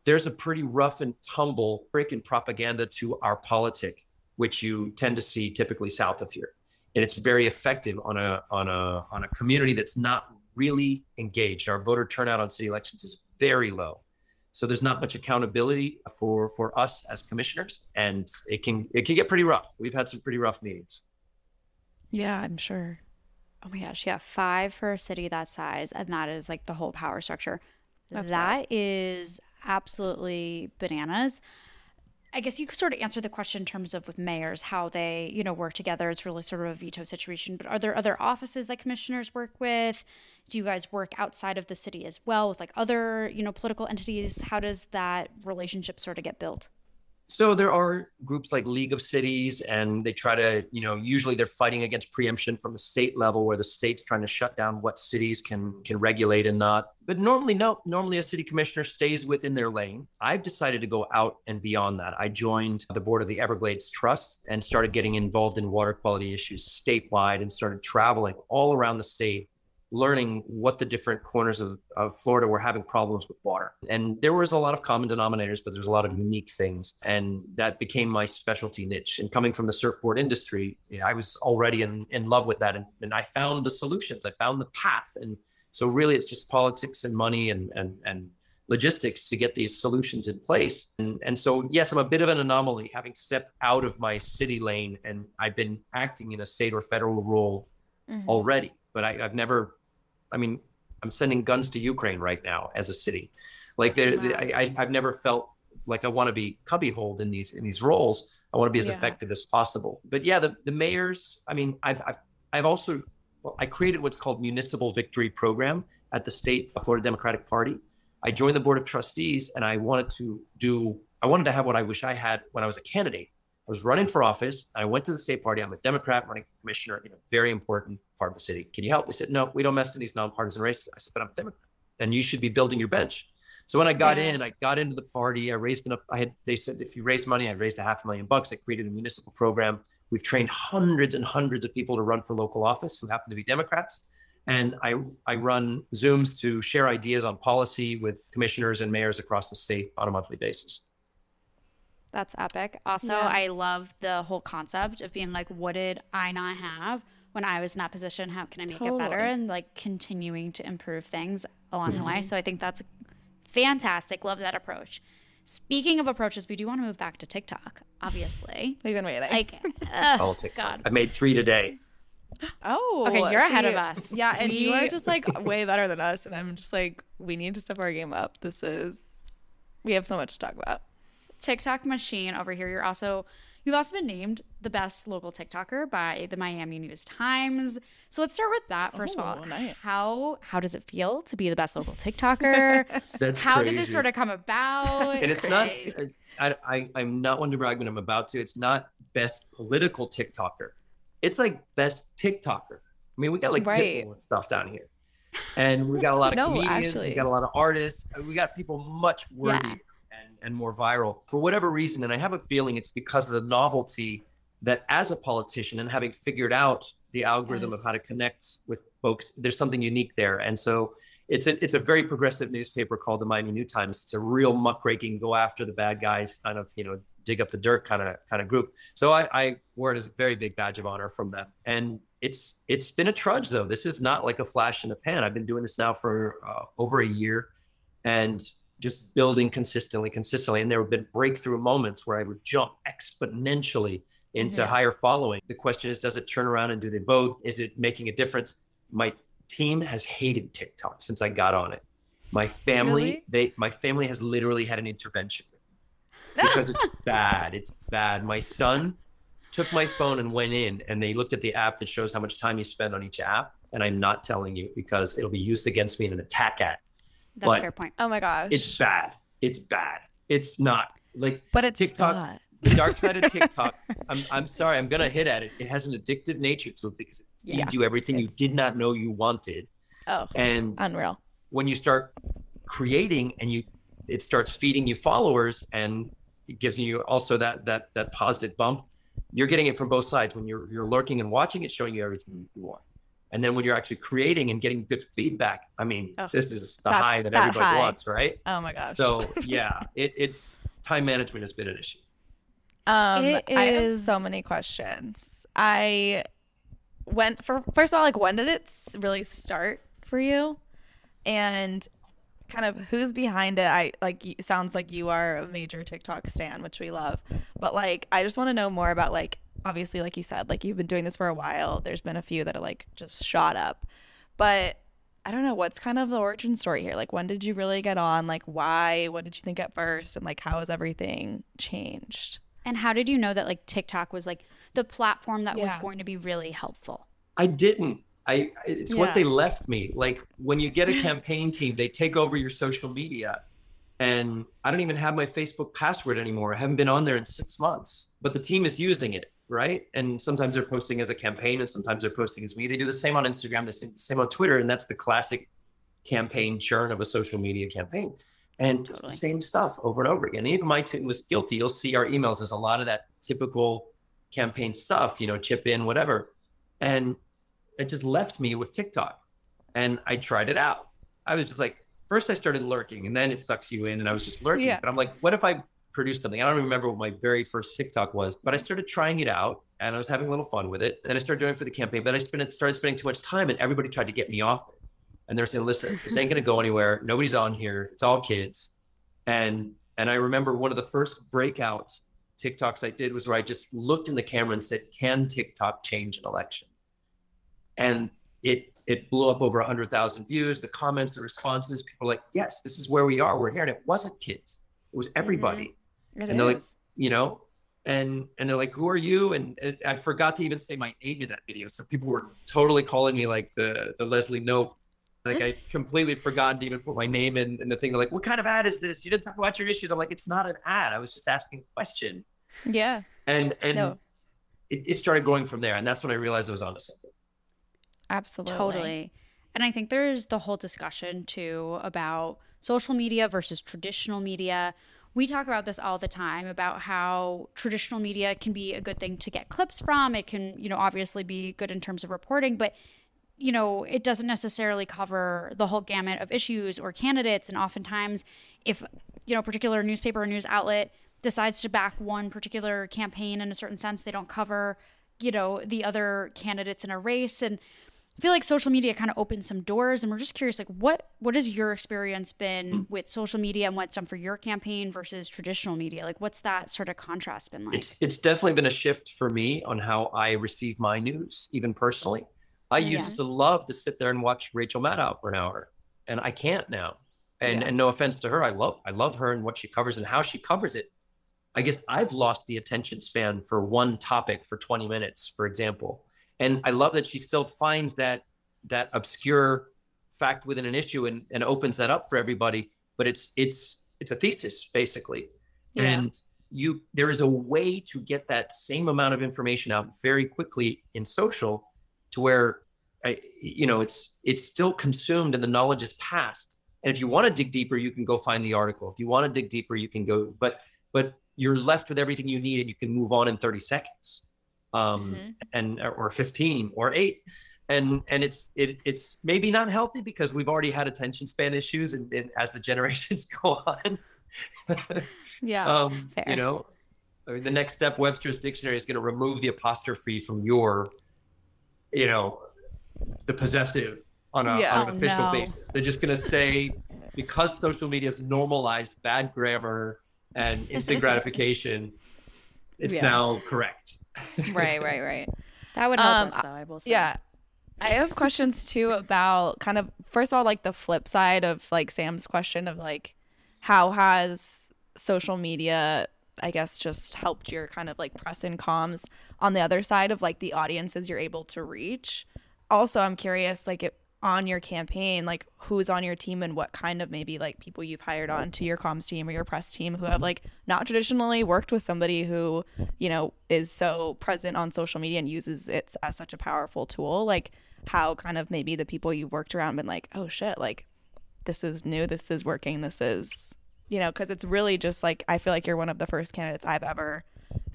there's a pretty rough and tumble freaking propaganda to our politic, which you tend to see typically south of here, and it's very effective on a on a on a community that's not really engaged. Our voter turnout on city elections is very low. So there's not much accountability for for us as commissioners, and it can it can get pretty rough. We've had some pretty rough meetings. Yeah, I'm sure. Oh my gosh, yeah, five for a city that size, and that is like the whole power structure. That's That is absolutely bananas. I guess you could sort of answer the question in terms of with mayors, how they, you know, work together. It's really sort of a veto situation. But are there other offices that commissioners work with? Do you guys work outside of the city as well with like other, you know, political entities? How does that relationship sort of get built? So there are groups like League of Cities, and they try to, you know, usually they're fighting against preemption from the state level, where the state's trying to shut down what cities can can regulate and not. But normally, no. Normally, a city commissioner stays within their lane. I've decided to go out and beyond that. I joined the board of the Everglades Trust and started getting involved in water quality issues statewide, and started traveling all around the state learning what the different corners of, of Florida were having problems with water. And there was a lot of common denominators, but there's a lot of unique things. And that became my specialty niche. And coming from the surfboard industry, I was already in, in love with that. And, and I found the solutions, I found the path. And so really it's just politics and money and, and, and logistics to get these solutions in place. And, and so, yes, I'm a bit of an anomaly having stepped out of my city lane and I've been acting in a state or federal role Mhm. already, but I, I've never. I mean, I'm sending guns to Ukraine right now as a city. Like there, Wow. I, I, I've never felt like I want to be cubbyholed in these in these roles. I want to be as Yeah. effective as possible. But yeah, the the mayors. I mean, I've I've I've also well, I created what's called Municipal Victory Program at the state of Florida Democratic Party. I joined the board of trustees, and I wanted to do. I wanted to have what I wish I had when I was a candidate. I was running for office. I went to the state party. I'm a Democrat running for commissioner in a very important part of the city. Can you help? They said, no, we don't mess in these nonpartisan races. I said, but I'm a Democrat. And you should be building your bench. So when I got in, I got into the party. I raised enough. I had, they said, if you raise money, I raised a half a million bucks. I created a municipal program. We've trained hundreds and hundreds of people to run for local office who happen to be Democrats. And I, I run Zooms to share ideas on policy with commissioners and mayors across the state on a monthly basis. That's epic. Also, Yeah. I love the whole concept of being like, what did I not have when I was in that position? How can I make it better? And like continuing to improve things along the way. Mm-hmm. So I think that's fantastic. Love that approach. Speaking of approaches, we do want to move back to TikTok, obviously. We've been waiting. Like, ugh, Politics. God. I made three today. oh, Okay, you're ahead of us. Yeah, and you are just like way better than us. And I'm just like, we need to step our game up. This is, we have so much to talk about. TikTok machine over here. You're also you've also been named the best local TikToker by the Miami News Times. So let's start with that first of Oh, all. nice. How how does it feel to be the best local TikToker? That's how did this sort of come about? and it's not uh, I, I i'm not one to brag when i'm about to it's not best political tiktoker it's like best tiktoker i mean we got like Right. And stuff down here and we got a lot of No, comedians, actually. we got a lot of artists, we got people much worthier and, and more viral for whatever reason. And I have a feeling it's because of the novelty that as a politician and having figured out the algorithm of how to connect with folks, there's something unique there. And so it's a it's a very progressive newspaper called the Miami New Times. It's a real muckraking, go after the bad guys, kind of you know dig up the dirt kind of kind of group. So I, I wore it as a very big badge of honor from them. And it's it's been a trudge though. This is not like a flash in the pan. I've been doing this now for uh, over a year, and just building consistently, consistently. And there have been breakthrough moments where I would jump exponentially into Mhm. higher following. The question is, does it turn around and do they vote? Is it making a difference? My team has hated TikTok since I got on it. My family, Really? they my family has literally had an intervention because it's bad. It's bad. My son took my phone and went in and they looked at the app that shows how much time you spend on each app. And I'm not telling you because it'll be used against me in an attack act. That's But a fair point. Oh my gosh. It's bad. It's bad. It's not like But it's TikTok- not. the dark side of TikTok. I'm, I'm sorry. I'm gonna hit at it. It has an addictive nature to it because it feeds Yeah, you everything you did not know you wanted. Oh, And unreal. when you start creating and you, it starts feeding you followers and it gives you also that that that positive bump. You're getting it from both sides. When you're you're lurking and watching it, showing you everything you want. And then when you're actually creating and getting good feedback, I mean, Ugh, this is the high that, that everybody high. wants, right? Oh my gosh. So yeah, it, it's time management has been an issue. Um, It I have so many questions. I went for first of all, like when did it really start for you, and kind of who's behind it? I like sounds like you are a major TikTok stan, which we love, but like I just want to know more about like obviously like you said like you've been doing this for a while. There's been a few that are like just shot up, but I don't know what's kind of the origin story here. Like when did you really get on? Like why? What did you think at first? And like how has everything changed? And how did you know that like TikTok was like the platform that was going to be really helpful? I didn't. I it's what they left me. Like when you get a campaign team, they take over your social media. And I don't even have my Facebook password anymore. I haven't been on there in six months, but the team is using it, right? And sometimes they're posting as a campaign and sometimes they're posting as me. They do the same on Instagram, the same, same on Twitter. And that's the classic campaign churn of a social media campaign. And it's the Totally. same stuff over and over again. And even my team was guilty. You'll see our emails. There's a lot of that typical campaign stuff, you know, chip in, whatever. And it just left me with TikTok. And I tried it out. I was just like, first I started lurking and then it sucks you in and I was just lurking. Yeah. But I'm like, what if I produce something? I don't remember what my very first TikTok was, but I started trying it out and I was having a little fun with it. And I started doing it for the campaign, but I spent, started spending too much time and everybody tried to get me off it. And they're saying, listen, this ain't gonna go anywhere. Nobody's on here. It's all kids. And and I remember one of the first breakout TikToks I did was where I just looked in the camera and said, "Can TikTok change an election?" And it it blew up over hundred thousand views. The comments, the responses, people were like, "Yes, this is where we are. We're here." And it wasn't kids; it was everybody. Mm-hmm. It And they're like. You know. And and they're like, "Who are you?" And, and I forgot to even say my name in that video, so people were totally calling me like the the Leslie Knope. Like I completely forgot to even put my name in, in the thing. They're like, "What kind of ad is this? You didn't talk about your issues." I'm like, "It's not an ad. I was just asking a question." yeah. And and No. it, it started going from there, and that's when I realized I was onto something. Absolutely. Totally. And I think there's the whole discussion too about social media versus traditional media. We talk about this all the time about how traditional media can be a good thing to get clips from. It can, you know, obviously be good in terms of reporting, but you know, it doesn't necessarily cover the whole gamut of issues or candidates. And oftentimes, if, you know, a particular newspaper or news outlet decides to back one particular campaign in a certain sense, they don't cover, you know, the other candidates in a race. And I feel like social media kind of opens some doors. And we're just curious, like, what what has your experience been mm. with social media and what's done for your campaign versus traditional media? Like, what's that sort of contrast been like? It's it's definitely been a shift for me on how I receive my news, even personally. I Yeah. used to love to sit there and watch Rachel Maddow for an hour, and I can't now. And Yeah. and no offense to her, I love I love her and what she covers and how she covers it. I guess I've lost the attention span for one topic for 20 minutes, for example. And I love that she still finds that that obscure fact within an issue and, and opens that up for everybody. But it's it's it's a thesis basically. Yeah. And you there is a way to get that same amount of information out very quickly in social to where I, you know, it's it's still consumed and the knowledge is passed. And if you want to dig deeper, you can go find the article. If you want to dig deeper, you can go. But but you're left with everything you need, and you can move on in 30 seconds, um, mm-hmm. and or 15 or eight. And and it's it it's maybe not healthy because we've already had attention span issues, and, and as the generations go on. yeah. Um, Fair. you know, I mean, the next step, Webster's dictionary is going to remove the apostrophe from your, you know, the possessive on, a, yeah. on an oh, official no. basis. They're just going to say because social media has normalized bad grammar and instant gratification, it's yeah. now correct. Right, right, right. That would help um, us, though. I will say. Yeah. I have questions too about kind of first of all like the flip side of like Sam's question of like how has social media I guess just helped your kind of like press and comms on the other side of like the audiences you're able to reach. Also, I'm curious like it, on your campaign, like who's on your team and what kind of maybe like people you've hired on to your comms team or your press team who have like not traditionally worked with somebody who, you know, is so present on social media and uses it as such a powerful tool. Like how kind of maybe the people you've worked around been like, oh shit, like this is new, this is working, this is you know, because it's really just like I feel like you're one of the first candidates I've ever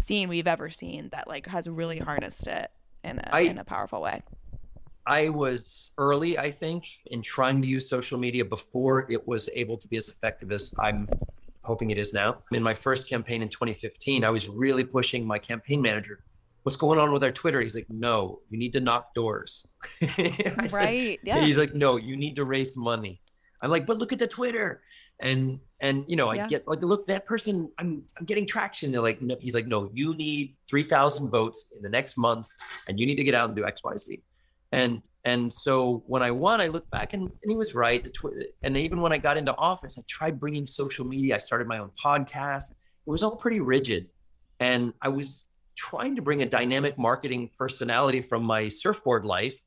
seen, we've ever seen that like has really harnessed it in a I, in a powerful way. I was early, I think, in trying to use social media before it was able to be as effective as I'm hoping it is now. In my first campaign in 2015, I was really pushing my campaign manager. What's going on with our Twitter? He's like, no, you need to knock doors. right. Yeah. He's like, no, you need to raise money. I'm like, but look at the Twitter and and you know i get like look that person i'm i'm getting traction they're like no, he's like no you need 3000 votes in the next month and you need to get out and do xyz and and so when i won i looked back and, and he was right. And even when i got into office i tried bringing social media. I started my own podcast. It was all pretty rigid. And i was trying to bring a dynamic marketing personality from my surfboard life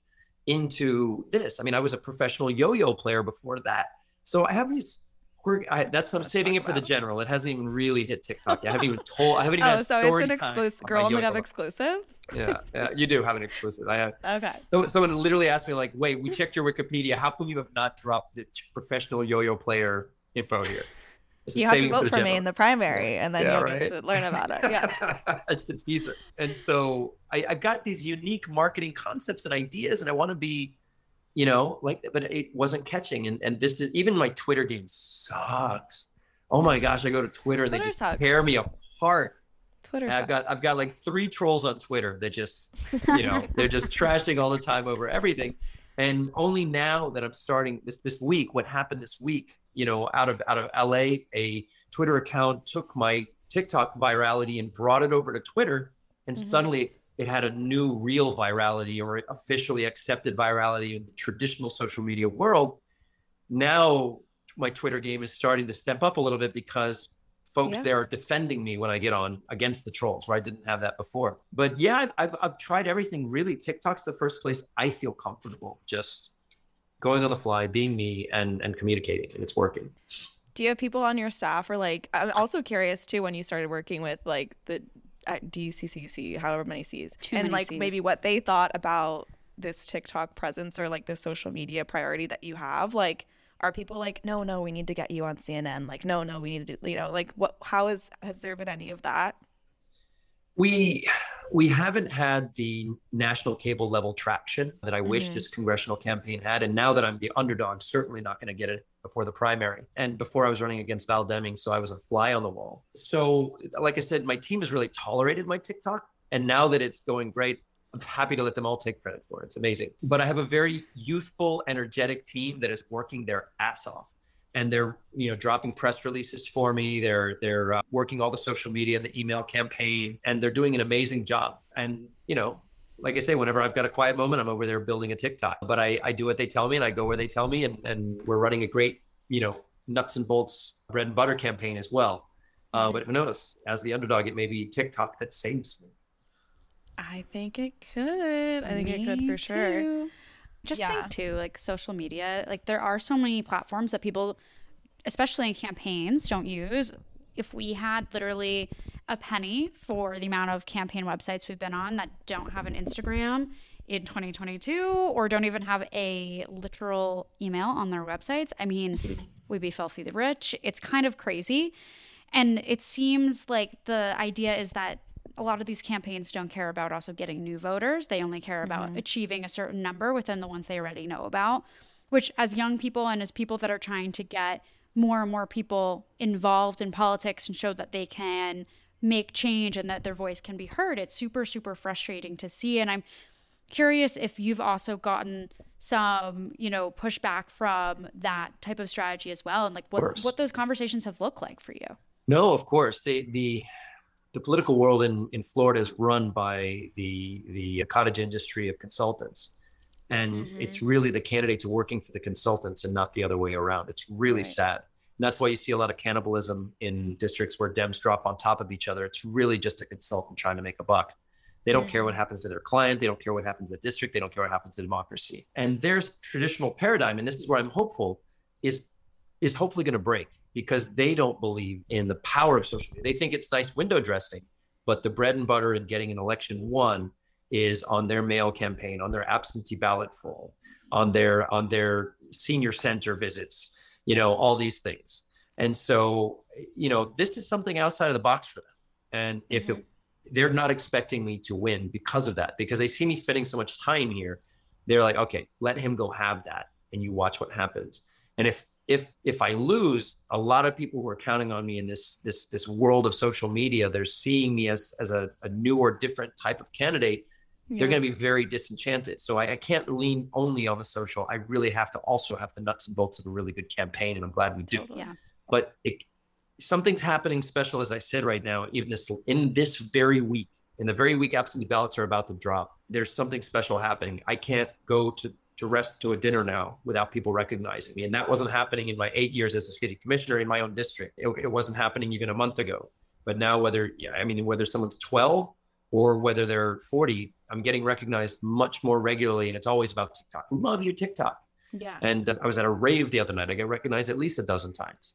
into this. I mean i was a professional yo-yo player before that. So i have these we're I, that's I'm saving it for the general. It hasn't even really hit TikTok. Yet. I haven't even told. I haven't even. oh, so it's an exclusive. Girl on the Gov exclusive. yeah, yeah, you do have an exclusive. I have. Okay. So someone literally asked me like, "Wait, we checked your Wikipedia. How come you have not dropped the professional yo-yo player info here?" you have to vote for, for me in the primary, and then yeah, you'll right? get to learn about it. Yeah, it's the teaser. And so I, I've got these unique marketing concepts and ideas, and I want to be you know, like, but it wasn't catching. And, and this, even my Twitter game sucks. Oh my gosh, I go to Twitter and Twitter they just sucks. tear me apart. Twitter. I've got I've got like three trolls on Twitter that just you know they're just trashing all the time over everything, and only now that I'm starting this this week, what happened this week, you know, out of out of LA, a Twitter account took my TikTok virality and brought it over to Twitter, and mm-hmm. suddenly it had a new real virality or officially accepted virality in the traditional social media world. Now my Twitter game is starting to step up a little bit because folks yeah. there are defending me when I get on against the trolls, where I didn't have that before. But yeah, I've, I've, I've tried everything really. TikTok's the first place I feel comfortable just going on the fly, being me and, and communicating, and it's working. Do you have people on your staff or like, I'm also curious too, when you started working with like the at DCCC, however many C's, Too and like C's. maybe what they thought about this TikTok presence or like this social media priority that you have. Like, are people like, no, no, we need to get you on CNN? Like, no, no, we need to, do, you know, like what? How is has there been any of that? We we haven't had the national cable level traction that I mm-hmm. wish this congressional campaign had. And now that I'm the underdog, certainly not going to get it before the primary. And before I was running against Val Deming, so I was a fly on the wall. So, like I said, my team has really tolerated my TikTok. And now that it's going great, I'm happy to let them all take credit for it. It's amazing. But I have a very youthful, energetic team that is working their ass off and they're you know dropping press releases for me. They're they're uh, working all the social media the email campaign and they're doing an amazing job. And you know like i say whenever i've got a quiet moment i'm over there building a tiktok. But i i do what they tell me and i go where they tell me and and we're running a great you know nuts and bolts bread and butter campaign as well. Uh, but who knows? As the underdog it may be tiktok that saves me. I think it could. I think me it could for too. sure just yeah. think too, like social media, like there are so many platforms that people, especially in campaigns, don't use. If we had literally a penny for the amount of campaign websites we've been on that don't have an Instagram, in 2022 or don't even have a literal email on their websites. I mean, we'd be filthy rich. It's kind of crazy. And it seems like the idea is that a lot of these campaigns don't care about also getting new voters. They only care about mm-hmm. achieving a certain number within the ones they already know about, which, as young people and as people that are trying to get more and more people involved in politics and show that they can make change and that their voice can be heard, it's super, super frustrating to see. And I'm curious if you've also gotten some, you know, pushback from that type of strategy as well and like what, what those conversations have looked like for you. No, of course. The the the political world in, in Florida is run by the the cottage industry of consultants. And mm-hmm. it's really the candidates working for the consultants and not the other way around. It's really right. sad. And that's why you see a lot of cannibalism in districts where Dems drop on top of each other. It's really just a consultant trying to make a buck. They don't mm-hmm. care what happens to their client. They don't care what happens to the district. They don't care what happens to democracy. And there's traditional paradigm, and this is where I'm hopeful, is is hopefully going to break because they don't believe in the power of social media. They think it's nice window dressing, but the bread and butter in getting an election won is on their mail campaign, on their absentee ballot full, on their on their senior center visits, you know, all these things. And so, you know, this is something outside of the box for them. And if mm-hmm. it, they're not expecting me to win because of that, because they see me spending so much time here, they're like, okay, let him go have that, and you watch what happens. And if if if I lose, a lot of people who are counting on me in this this this world of social media, they're seeing me as as a, a new or different type of candidate. Yeah. They're going to be very disenchanted. So I, I, can't lean only on the social. I really have to also have the nuts and bolts of a really good campaign, and I'm glad we do. Yeah. But it, something's happening special, as I said right now. Even this in this very week, in the very week absentee ballots are about to drop, there's something special happening. I can't go to to rest to a dinner now without people recognizing me. And that wasn't happening in my eight years as a city commissioner in my own district. It, it wasn't happening even a month ago. But now, whether, yeah, I mean, whether someone's 12 or whether they're 40, I'm getting recognized much more regularly. And it's always about TikTok. Love your TikTok. Yeah. And uh, I was at a rave the other night. I got recognized at least a dozen times.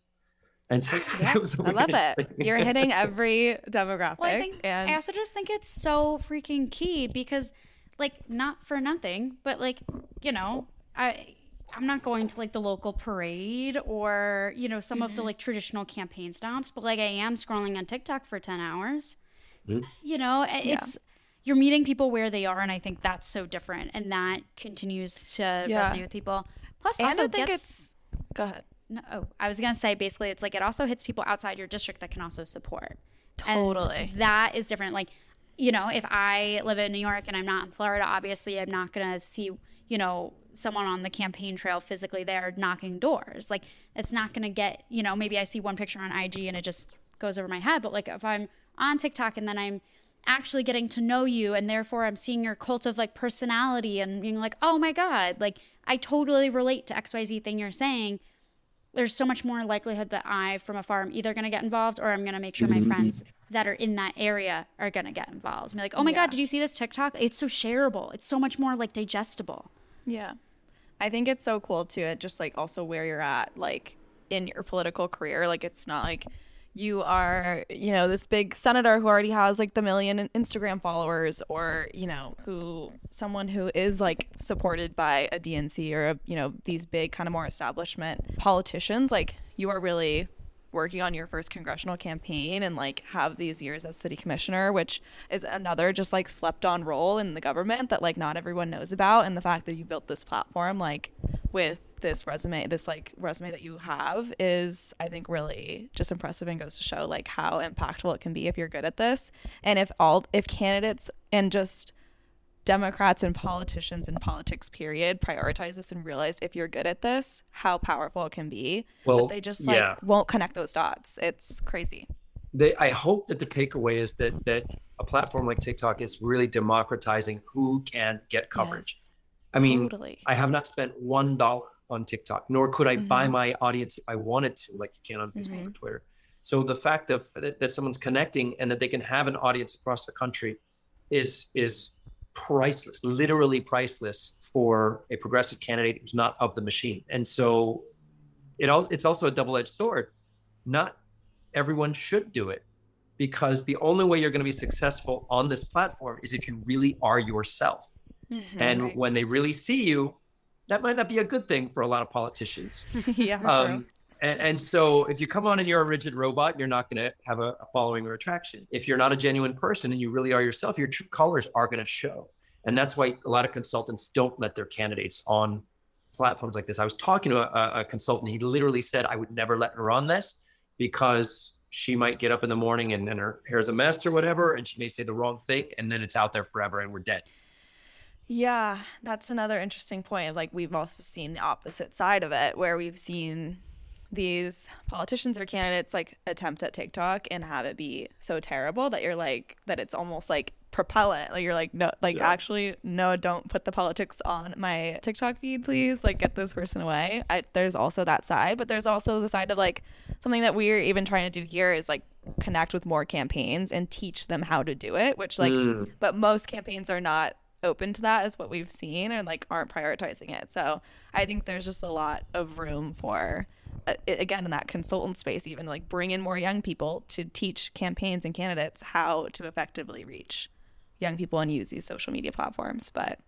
And so yeah, I love it. You're hitting every demographic. Well, I, think, and I also just think it's so freaking key because – like not for nothing, but like, you know, I I'm not going to like the local parade or, you know, some mm-hmm. of the mm-hmm. like traditional campaign stops, but like I am scrolling on TikTok for 10 hours. Mm-hmm. You know, it's yeah. you're meeting people where they are and I think that's so different and that continues to yeah. resonate with people. Plus and also I think gets, it's go ahead. No, oh, I was going to say basically it's like it also hits people outside your district that can also support. Totally. And that is different. Like you know, if I live in New York and I'm not in Florida, obviously I'm not going to see, you know, someone on the campaign trail physically there knocking doors. Like, it's not going to get, you know, maybe I see one picture on IG and it just goes over my head. But like, if I'm on TikTok and then I'm actually getting to know you and therefore I'm seeing your cult of like personality and being like, oh my God, like, I totally relate to XYZ thing you're saying. There's so much more likelihood that I, from afar, am either going to get involved or I'm going to make sure my mm-hmm. friends that are in that area are gonna get involved. Be like, oh my yeah. god, did you see this TikTok? It's so shareable. It's so much more like digestible. Yeah, I think it's so cool too. It just like also where you're at, like in your political career. Like it's not like you are, you know, this big senator who already has like the million Instagram followers, or you know, who someone who is like supported by a DNC or a, you know these big kind of more establishment politicians. Like you are really working on your first congressional campaign and like have these years as city commissioner which is another just like slept on role in the government that like not everyone knows about. And the fact that you built this platform like with this resume this like resume that you have is i think really just impressive and goes to show like how impactful it can be if you're good at this. And if all if candidates and just Democrats and politicians and politics, period, prioritize this and realize if you're good at this, how powerful it can be. Well, but they just like yeah. won't connect those dots. It's crazy. They, I hope that the takeaway is that that a platform like TikTok is really democratizing who can get coverage. Yes, I mean, totally. I have not spent one dollar on TikTok, nor could I mm-hmm. buy my audience if I wanted to, like you can on Facebook mm-hmm. and Twitter. So the fact of that, that someone's connecting and that they can have an audience across the country is is priceless, literally priceless for a progressive candidate who's not of the machine. And so it all it's also a double-edged sword. Not everyone should do it because the only way you're going to be successful on this platform is if you really are yourself. Mhm. and Right. when they really see you, that might not be a good thing for a lot of politicians. yeah. Um, and, and so if you come on and you're a rigid robot, you're not going to have a, a following or attraction. If you're not a genuine person and you really are yourself, your true colors are going to show. And that's why a lot of consultants don't let their candidates on platforms like this. I was talking to a, a consultant. He literally said, I would never let her on this because she might get up in the morning and, and her hair's a mess or whatever, and she may say the wrong thing, and then it's out there forever and we're dead. Yeah, that's another interesting point. Like we've also seen the opposite side of it, where we've seen these politicians or candidates like attempt at TikTok and have it be so terrible that you're like that it's almost like propellant. Like you're like no, like Yeah. actually no, don't put the politics on my TikTok feed, please. Like get this person away. I, there's also that side, but there's also the side of like something that we're even trying to do here is like connect with more campaigns and teach them how to do it, which like Mm. but most campaigns are not open to that is what we've seen and like aren't prioritizing it so i think there's just a lot of room for Uh, again in that consultant space even like bring in more young people to teach campaigns and candidates how to effectively reach young people and use these social media platforms but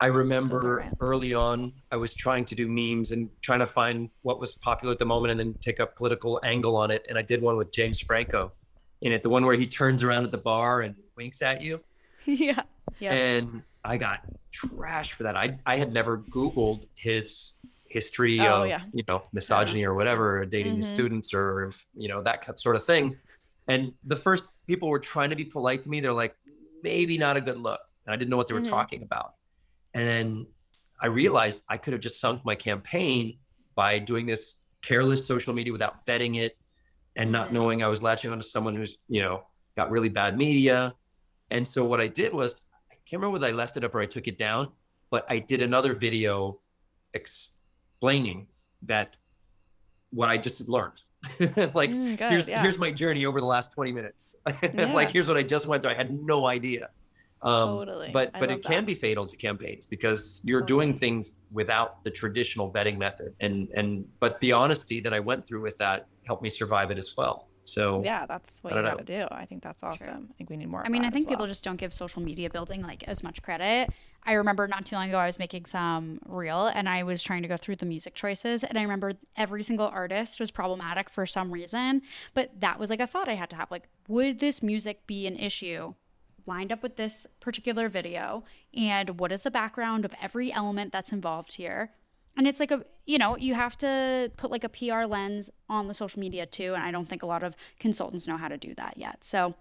I remember early on, I was trying to do memes and trying to find what was popular at the moment and then take a political angle on it. And I did one with James Franco in it, the one where he turns around at the bar and winks at you. yeah Yeah. And I got trashed for that. I, I had never Googled his history Oh, of, yeah. you know, misogyny or whatever, dating Mhm. students or, you know, that sort of thing. And the first people were trying to be polite to me. They're like, maybe not a good look. And I didn't know what they were Mhm. talking about. And then I realized I could have just sunk my campaign by doing this careless social media without vetting it and not Mhm. knowing I was latching onto someone who's, you know, got really bad media. And so what I did was, I can't remember whether I left it up or I took it down, but I did another video explaining that what I just learned. like, Mm, good, here's yeah. here's my journey over the last 20 minutes. Yeah. like, here's what I just went through. I had no idea. Um, Totally. But I but it can be fatal to campaigns because you're doing things without the traditional vetting method. And and but the honesty that I went through with that helped me survive it as well. So yeah that's what you don't got to do. I think that's awesome. I think we need more I mean, I as think people just don't give social media building like as much credit. I remember not too long ago I was making some reel and I was trying to go through the music choices and I remember every single artist was problematic for some reason, but that was like a thought I had to have like would this music be an issue lined up with this particular video? And what is the background of every element that's involved here? And it's like a, you know, you have to put like a PR lens on the social media too. And I don't think a lot of consultants know how to do that yet. So,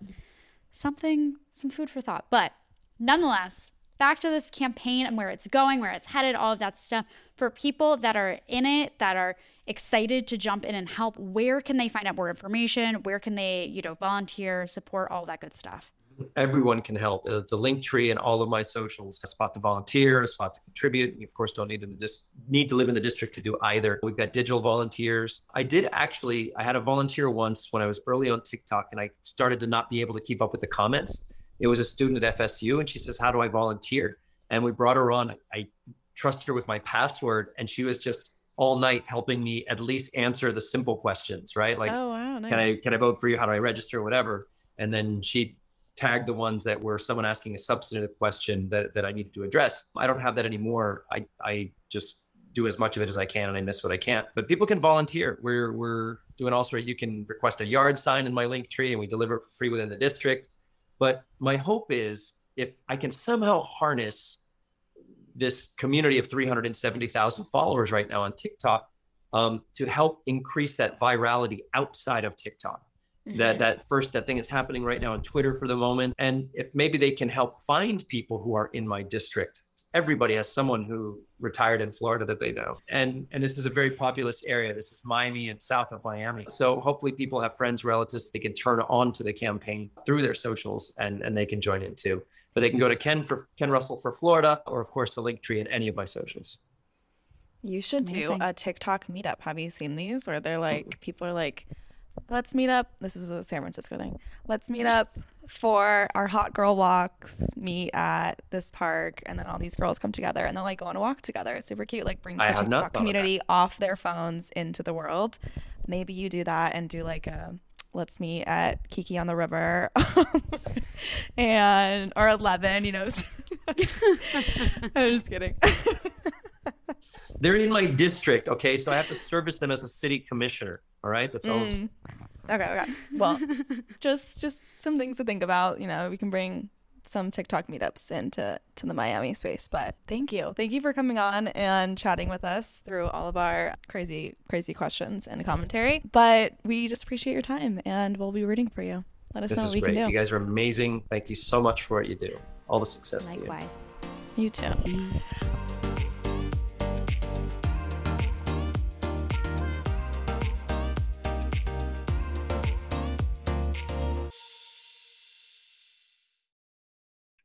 something, some food for thought. But nonetheless, back to this campaign and where it's going, where it's headed, all of that stuff. For people that are in it, that are excited to jump in and help, where can they find out more information? Where can they, you know, volunteer, support, all that good stuff? Everyone can help. Uh, the link tree and all of my socials, a spot to volunteer, a spot to contribute. You of course don't need to dis- need to live in the district to do either. We've got digital volunteers. I did actually. I had a volunteer once when I was early on TikTok, and I started to not be able to keep up with the comments. It was a student at FSU, and she says, "How do I volunteer?" And we brought her on. I trusted her with my password, and she was just all night helping me at least answer the simple questions, right? Like, oh wow nice can I can I vote for you? How do I register? Whatever. And then she tagged the ones that were someone asking a substantive question that, that I needed to address. I don't have that anymore. I I just do as much of it as I can and I miss what I can't. But people can volunteer. We're we're doing all sorts. You can request a yard sign in my link tree and we deliver it for free within the district. But my hope is if I can somehow harness this community of 370,000 followers right now on TikTok um, to help increase that virality outside of TikTok. That mm-hmm. that first that thing is happening right now on Twitter for the moment, and if maybe they can help find people who are in my district. Everybody has someone who retired in Florida that they know, and and this is a very populous area. This is Miami and south of Miami. So hopefully people have friends, relatives they can turn on to the campaign through their socials, and and they can join in too. But they can go to Ken for Ken Russell for Florida, or of course the link tree in any of my socials. You should Amazing. do a TikTok meetup. Have you seen these where they're like, people are like, let's meet up. This is a San Francisco thing. Let's meet up for our hot girl walks, meet at this park, and then all these girls come together and they'll like go on a walk together. It's super cute. Like brings the TikTok community off their phones into the world. Maybe you do that and do like a let's meet at Kiki on the River and or 11, you know, I'm just kidding. They're in my district, okay? So I have to service them as a city commissioner. All right, that's all. Mm. Okay, okay. Well, just just some things to think about. You know, we can bring some TikTok meetups into to the Miami space. But thank you, thank you for coming on and chatting with us through all of our crazy crazy questions and commentary. But we just appreciate your time, and we'll be rooting for you. Let us This know is what we great. can do. You guys are amazing. Thank you so much for what you do. All the success to you. Likewise. you too.